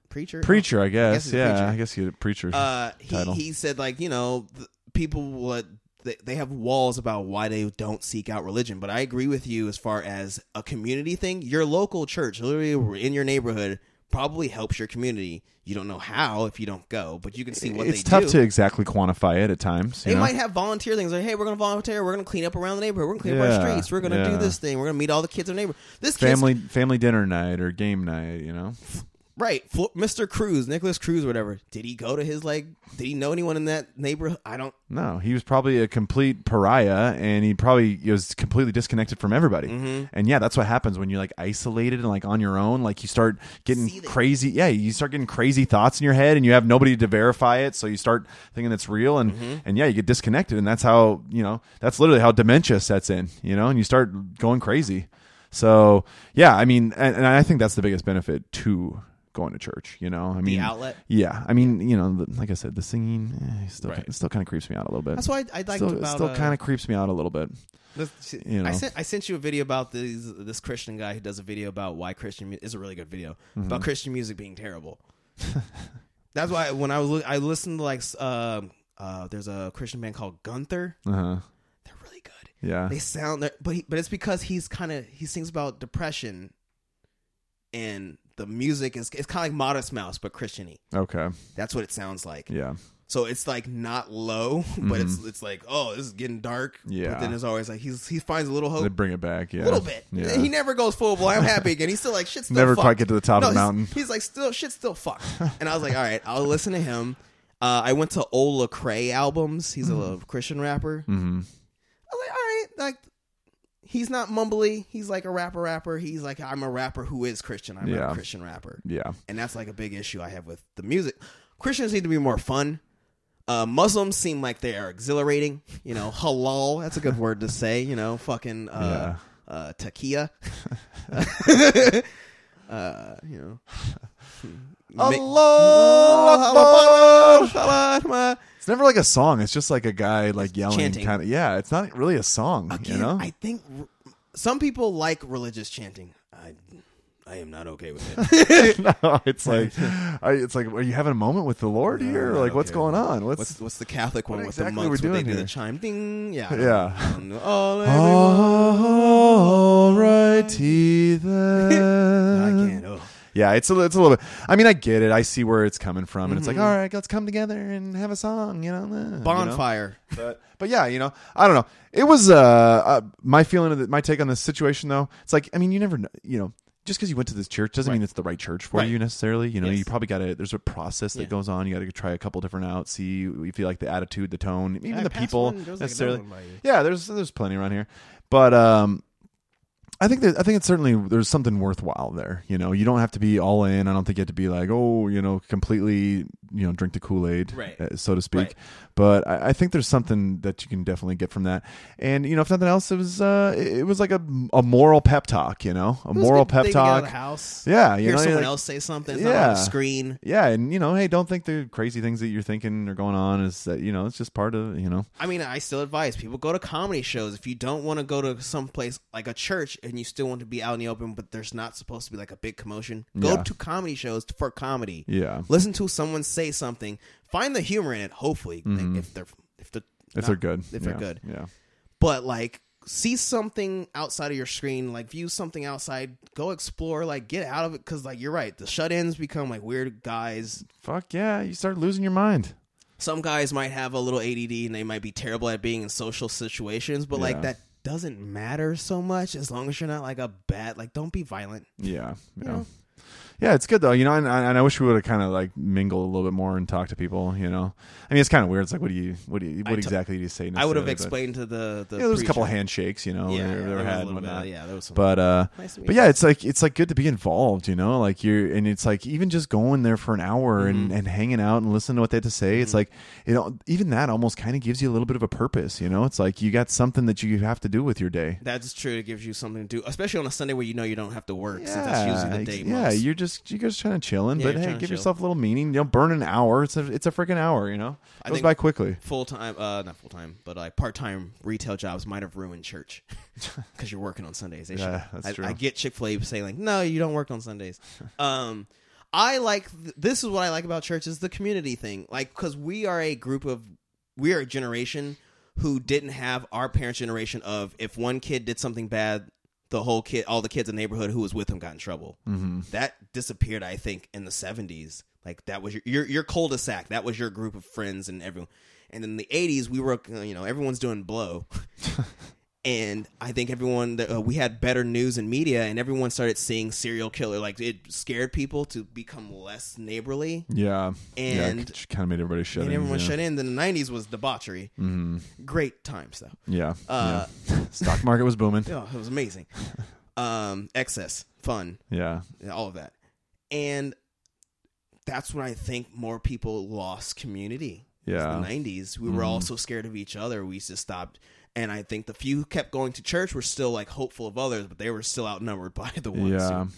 preacher. Preacher, I guess. he's a yeah. I guess you a preacher. Uh, he title. he said like you know people what they, they have walls about why they don't seek out religion, but I agree with you as far as a community thing. Your local church, literally in your neighborhood, probably helps your community. You don't know how if you don't go, but you can see what they do. it's they tough do. to exactly quantify it at times. They know? might have volunteer things like, "Hey, we're going to volunteer. We're going to clean up around the neighborhood. We're going to clean up our streets. We're going to yeah. do this thing. We're going to meet all the kids in the neighborhood." This family family dinner night or game night. You know, right? Mr. Cruz, Nikolas Cruz, whatever. Did he go to his like? Did he know anyone in that neighborhood? I don't. no, he was probably a complete pariah, and he probably was completely disconnected from everybody. Mm-hmm. And yeah, that's what happens when you're like isolated and like on your own. Like you start getting crazy. Yeah, you start getting crazy thoughts in your head, and you have nobody to verify it. So you start thinking it's real, and Mm-hmm. and yeah, you get disconnected, and that's how you know that's literally how dementia sets in. You know, and you start going crazy. So yeah, I mean, and, and I think that's the biggest benefit to going to church. You know, I mean, outlet? Yeah, I mean, you know, the, like I said, the singing eh, still Right. it still kind of creeps me out a little bit. That's why I, I liked still, about still uh, kind of creeps me out a little bit. This, You I sent I sent you a video about these this Christian guy who does a video about why Christian is a really good video Mm-hmm. about Christian music being terrible. [laughs] That's why when I was I listened to like um uh there's a Christian band called Gunther. Uh huh. They're really good. Yeah. They sound but he, but it's because he's kind of he sings about depression and the music is it's kind of like Modest Mouse but Christiany. Okay. That's what it sounds like. Yeah. So it's like not low, but it's it's like oh this is getting dark. Mm-hmm. Yeah. But then it's always like he's he finds a little hope. They bring it back. Yeah. A little bit. Yeah. He never goes full blown. I'm happy again. He's still like shit. Still Never fucked. quite get to the top of the mountain. He's, like still shit. Still fucked. [laughs] and I was like, all right, I'll listen to him. Uh, I went to Lecrae albums. He's a Christian rapper. mm-hmm. I was like, all right, like he's not mumbly. He's like a rapper. Rapper. He's like I'm a rapper who is Christian. I'm Yeah. a Christian rapper. Yeah. And that's like a big issue I have with the music. Christians need to be more fun. Uh, Muslims seem like they are exhilarating. You know, halal. That's a good word to say. You know, fucking uh, uh, takia. [laughs] uh, you know. [laughs] Allah It's never like a song. It's just like a guy like yelling. Chanting. Kind of. Yeah. It's not really a song. Again, you know. I think r- some people like religious chanting. I, I am not okay with it. [laughs] [laughs] no, it's like, I, it's like, are you having a moment with the Lord here? Like, what's okay. going on? What's, What's what's the Catholic one What with exactly the monks? we're where they doing do the here? chime, ding, yeah, Yeah. Oh, Alrighty then. I can't. Oh. Yeah, it's a, it's a little bit. I mean, I get it. I see where it's coming from, and it's like, Mm-hmm. all right, let's come together and have a song, you know. eh, you know? Bonfire. But but yeah, you know, I don't know. It was uh, uh my feeling of the, my take on this situation though. It's like I mean, you never know, you know. Just because you went to this church doesn't mean it's the right church for Right. you necessarily. You know, Yes. you probably got to. There's a process that Yeah. goes on. You got to try a couple different out, see if you like the attitude, the tone, even Yeah, the pass people one, like another necessarily. one by you. yeah, there's there's plenty around here, but um, I think that I think it's certainly there's something worthwhile there. You know, you don't have to be all in. I don't think you have to be like, oh, you know, completely, you know, drink the Kool Aid, Right. uh, so to speak. Right. But I, I think there's something that you can definitely get from that. And you know, if nothing else, it was uh, it was like a a moral pep talk. You know, a moral pep thing out of talk. the house. Yeah, you Hear know, someone like- else say something. It's not on Yeah. the screen. Yeah, and you know, hey, don't think the crazy things that you're thinking are going on is that you know it's just part of you know. I mean, I still advise people go to comedy shows. If you don't want to go to some place like a church and you still want to be out in the open, but there's not supposed to be like a big commotion, go Yeah. to comedy shows for comedy. Yeah, Listen to someone say something. Find the humor in it. Hopefully, if they're if they're Mm-hmm. if not- they're good, if yeah. they're good. yeah. But like, see something outside of your screen. Like, view something outside. Go explore. Like, get out of it because like you're right. The shut-ins become like weird guys. Fuck yeah, you start losing your mind. some guys might have a little ADD and they might be terrible at being in social situations, but Yeah. like that doesn't matter so much as long as you're not like a bad like don't be violent. Yeah, yeah, know? Yeah. It's good though, you know. And, and I wish we would have kind of like mingled a little bit more and talked to people. You know, I mean, it's kind of weird. It's like, what do you, what do you, I what t- exactly do you say? I would have necessarily, but- explained to the the Yeah, there was a couple handshakes, you know, Yeah, yeah, yeah, they there was had and little bit yeah, there was some. But uh, Nice but yeah, it's like it's like good to be involved, you know. Like you're, and it's like even just going there for an hour Mm-hmm. and, and hanging out and listening to what they have to say. It's like you know, even that almost kind of gives you a little bit of a purpose, you know. It's like you got something that you have to do with your day. That's true. It gives you something to do, especially on a Sunday where you know you don't have to work. since that's usually the day. yeah, most. you're just just trying to chilling, Yeah, but you're hey, trying to give chill. yourself a little meaning. You know, burn an hour. It's a it's a freaking hour. You know, I goes think- by quickly. full time, uh, not full time, but like part time retail jobs might have ruined church [laughs] because you're working on Sundays. They Yeah, should- that's I, true. I get Chick Fil A saying like, no, you don't work on Sundays. [laughs] um, I like th- this is what I like about church is the community thing. Like, because we are a group of we are a generation who didn't have our parents' generation of if one kid did something bad. The whole kid, all the kids in the neighborhood who was with him got in trouble. Mm-hmm. That disappeared, I think, in the seventies. Like that was your, your your cul-de-sac. That was your group of friends and everyone. And in the '80s, we were, you know, everyone's doing blow, [laughs] and I think everyone that uh, we had better news and media, and everyone started seeing serial killer. Like it scared people to become less neighborly, Yeah, And- yeah, kind of made everybody shut and in. everyone yeah. shut in. Then the '90s was debauchery. Mm-hmm. Great times though. Yeah, Uh, yeah. [laughs] stock market was booming. Oh, it was amazing. [laughs] um, excess, fun, Yeah, all of that, and that's when I think more people lost community. yeah, the 90s we were all so scared of each other we just stopped and i think the few who kept going to church were still like hopeful of others but they were still outnumbered [laughs] by the ones Yeah. who-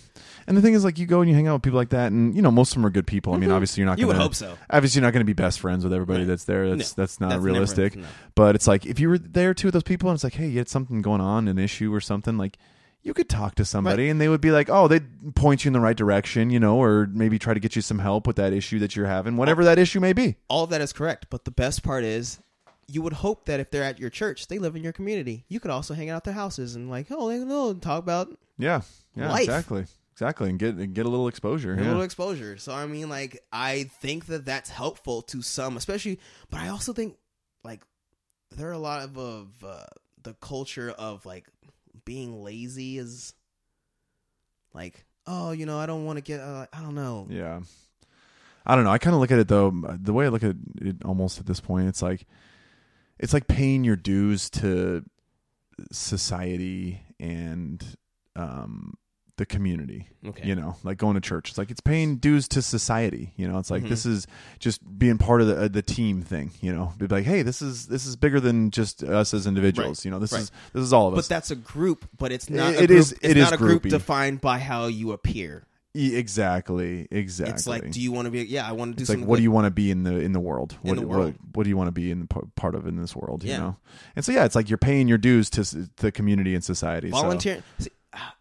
And the thing is, like, you go and you hang out with people like that, and you know, most of them are good people. I mean, obviously, you're not. Mm-hmm. You gonna, would hope so. Obviously, you're not going to be best friends with everybody Right. that's there. That's No, that's not that's never- realistic. no. But it's like if you were there too with those people, and it's like, hey, you had something going on, an issue or something, like. You could talk to somebody and they would be like, "Oh, they'd point you in the right direction, you know, or maybe try to get you some help with that issue that you're having, whatever that issue may be." all of that is correct but the best part is you would hope that if they're at your church they live in your community you could also hang out at their houses and like oh they know and talk about Yeah, yeah, Life. exactly, exactly, and get and get a little exposure. a little exposure so i mean like i think that that's helpful to some especially but i also think like there are a lot of, of uh, the culture of like being lazy is like oh you know i don't want to get uh, i don't know Yeah. I don't know. I kind of look at it though. The way I look at it, almost at this point, it's like it's like paying your dues to society and um, the community. okay You know, like going to church. It's like it's paying dues to society. You know, it's like Mhm. this is just being part of the uh, the team thing. You know, be like, hey, this is this is bigger than just us as individuals. Right. You know, this Right. is this is all of but us. But that's a group but it's not It- a it group, is- it's it is not a group groupy. defined by how you appear exactly, exactly. it's like do you want to be yeah i want to do it's like something what do you want to be in the in the world In what, the world. What, do you want to be in the p- part of in this world you Yeah. know and so yeah it's like you're paying your dues to the community and society so- volunteer see,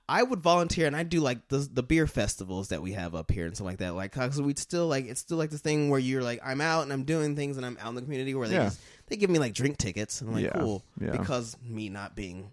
I would volunteer and I do like the the beer festivals that we have up here and stuff like that. Like, cause we'd still like it's still like this thing where you're like I'm out and I'm doing things and I'm out in the community where they Yeah. just, they give me like drink tickets and I'm like Yeah, cool yeah. because me not being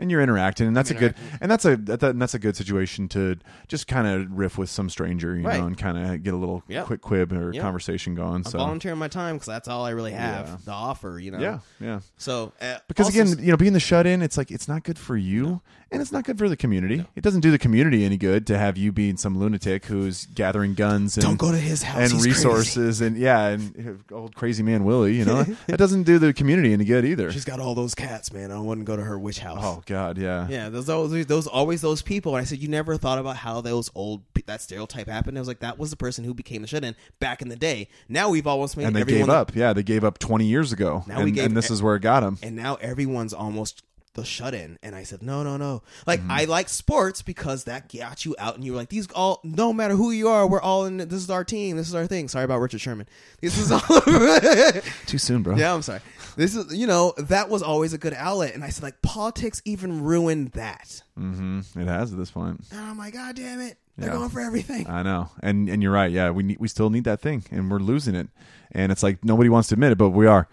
and you're interacting and that's I'm a good and that's a that, that- and that's a good situation to just kind of riff with some stranger you Right. know and kind of get a little Yep. quick quib or Yep. conversation going I'm so volunteering my time because that's all I really have Yeah. to offer. You know. yeah yeah So uh, because also- again you know being the shut in it's like it's not good for you and it's not good for the community it doesn't do the community any good to have you being some lunatic who's gathering guns and don't go to his house and he's crazy. resources and yeah and old crazy man willie you know [laughs] that doesn't do the community any good either She's got all those cats, man. I wouldn't go to her witch house. oh god yeah Yeah, there's always those always those people. And I said, you never thought about how those old that stereotype happened. I was like, that was the person who became the shut-in back in the day. Now we've almost made and they everyone gave up yeah they gave up 20 years ago Now and, we gave and this is where it got them and now everyone's almost the shut-in. And I said, no, no, no. Like Mm-hmm. I like sports because that got you out, and you were like, these all no matter who you are, we're all in. This is our team. This is our thing. Sorry about Richard Sherman. This is all. [laughs] too soon bro yeah, I'm sorry. This is you know that was always a good outlet, and I said like politics even ruined that. Mm-hmm. it has at this point And I'm like, God damn it, they're Yeah. going for everything. I know, and and you're right. Yeah, we need, we still need that thing, and we're losing it. And it's like nobody wants to admit it, but we are.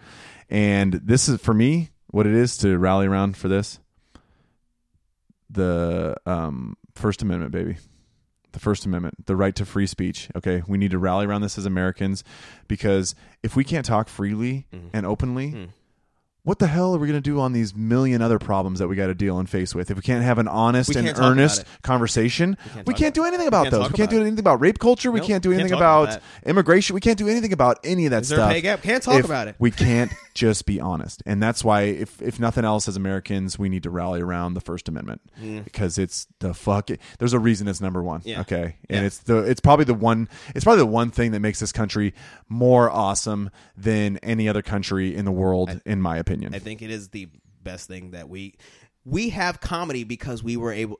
And this is for me what it is to rally around for this. The um, First Amendment, baby. the First Amendment, the right to free speech. Okay, we need to rally around this as Americans because if we can't talk freely Mm-hmm. and openly, what the hell are we going to do on these million other problems that we got to deal and face with? If we can't have an honest and can't earnest conversation, can't we can't do anything about can't those. We can't do anything about rape culture. We can't do can't anything about about immigration. We can't do anything about any of that Is stuff. Can't talk if about it. We can't [laughs] just be honest, and that's why, if if nothing else, as Americans, we need to rally around the First Amendment because it's the fuck. There's a reason it's number one. Mm. Yeah. Okay, and Yeah. it's the it's probably the one. It's probably the one thing that makes this country more awesome than any other country in the world, in my opinion. I think it is the best thing that we we have comedy because we were able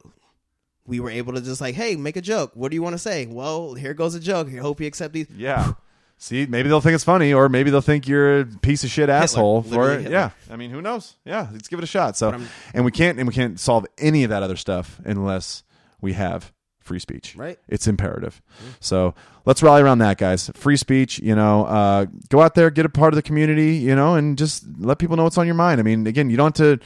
we were able to just like, hey, make a joke. What do you want to say? Well, here goes a joke. I hope you accept these. Yeah. See, maybe they'll think it's funny, or maybe they'll think you're a piece of shit asshole for it. Hitler. Yeah, I mean, who knows? Yeah, let's give it a shot. So, and we can't, and we can't solve any of that other stuff unless we have free speech. Right. It's imperative. So let's rally around that, guys. Free speech. You know, uh, go out there, get a part of the community. You know, and just let people know what's on your mind. I mean, again, you don't have to.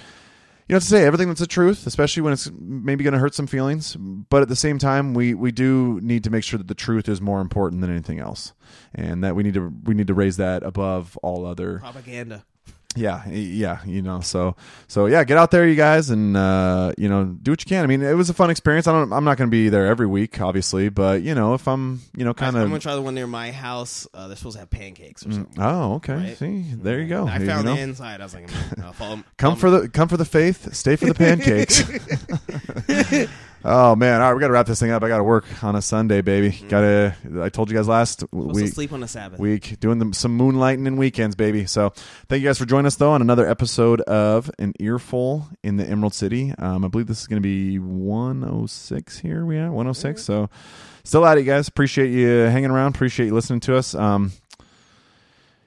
You have to say everything that's the truth, especially when it's maybe going to hurt some feelings. But at the same time, we, we do need to make sure that the truth is more important than anything else, and that we need to we need to raise that above all other Propaganda. Yeah yeah you know so so yeah get out there you guys and uh you know do what you can i mean it was a fun experience i don't i'm not going to be there every week obviously but you know if i'm you know kind of I'm gonna try the one near my house. Uh, they're supposed to have pancakes or something. oh okay Right. see there you go I You found know? the inside. I was like, mm, [laughs] follow. come for the come for the faith stay for the pancakes [laughs] [laughs] oh man. All right we gotta wrap this thing up. I gotta work on a sunday baby. Gotta i told you guys last Supposed week to sleep on a Sabbath. week doing them some moonlighting and weekends baby. So thank you guys for joining us though on another episode of an earful in the emerald city. Um, i believe this is going to be 106 here we are 106 so still at it guys. Appreciate you hanging around. Appreciate you listening to us. Um,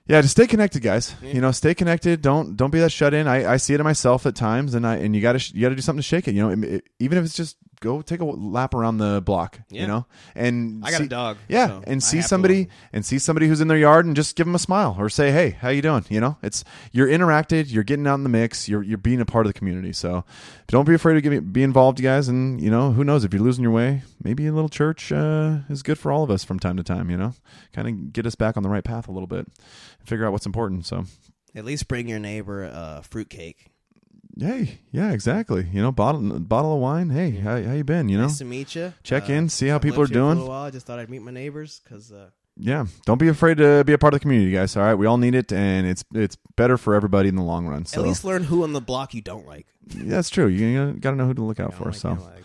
yeah, just stay connected, guys. You know, stay connected. Don't don't be that shut in. I, I see it in myself at times, and I and you got to you got to do something to shake it. You know, It- it- even if it's just go take a lap around the block. You know, and I got a see- dog, Yeah, so and see somebody and see somebody who's in their yard and just give them a smile or say, "Hey, how you doing?" You know, it's you're interacted, you're getting out in the mix, you're you're being a part of the community. So don't be afraid to be involved, you guys. And you know, who knows if you're losing your way, maybe a little church uh, is good for all of us from time to time. You know, kind of get us back on the right path a little bit, and figure out what's important. So. At least bring your neighbor a fruitcake. Hey, yeah, exactly. You know, bottle bottle of wine. Hey, how, how you been? You know, Nice to meet you. Check in, see how people are For a doing. while. I just thought I'd meet my neighbors because uh, yeah. Don't be afraid to be a part of the community, guys. All right, we all need it, and it's it's better for everybody in the long run. So at least learn who on the block you don't like. yeah, that's true. You got to know who to look out for. like, So. Like.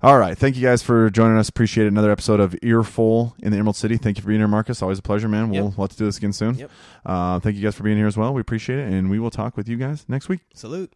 All right. Thank you guys for joining us. Appreciate. Another episode of Earful in the Emerald City. Thank you for being here, Marcus. Always a pleasure, man. We'll, Yep. we'll have to do this again soon. Yep. Uh, thank you guys for being here as well. We appreciate it. And we will talk with you guys next week. Salute.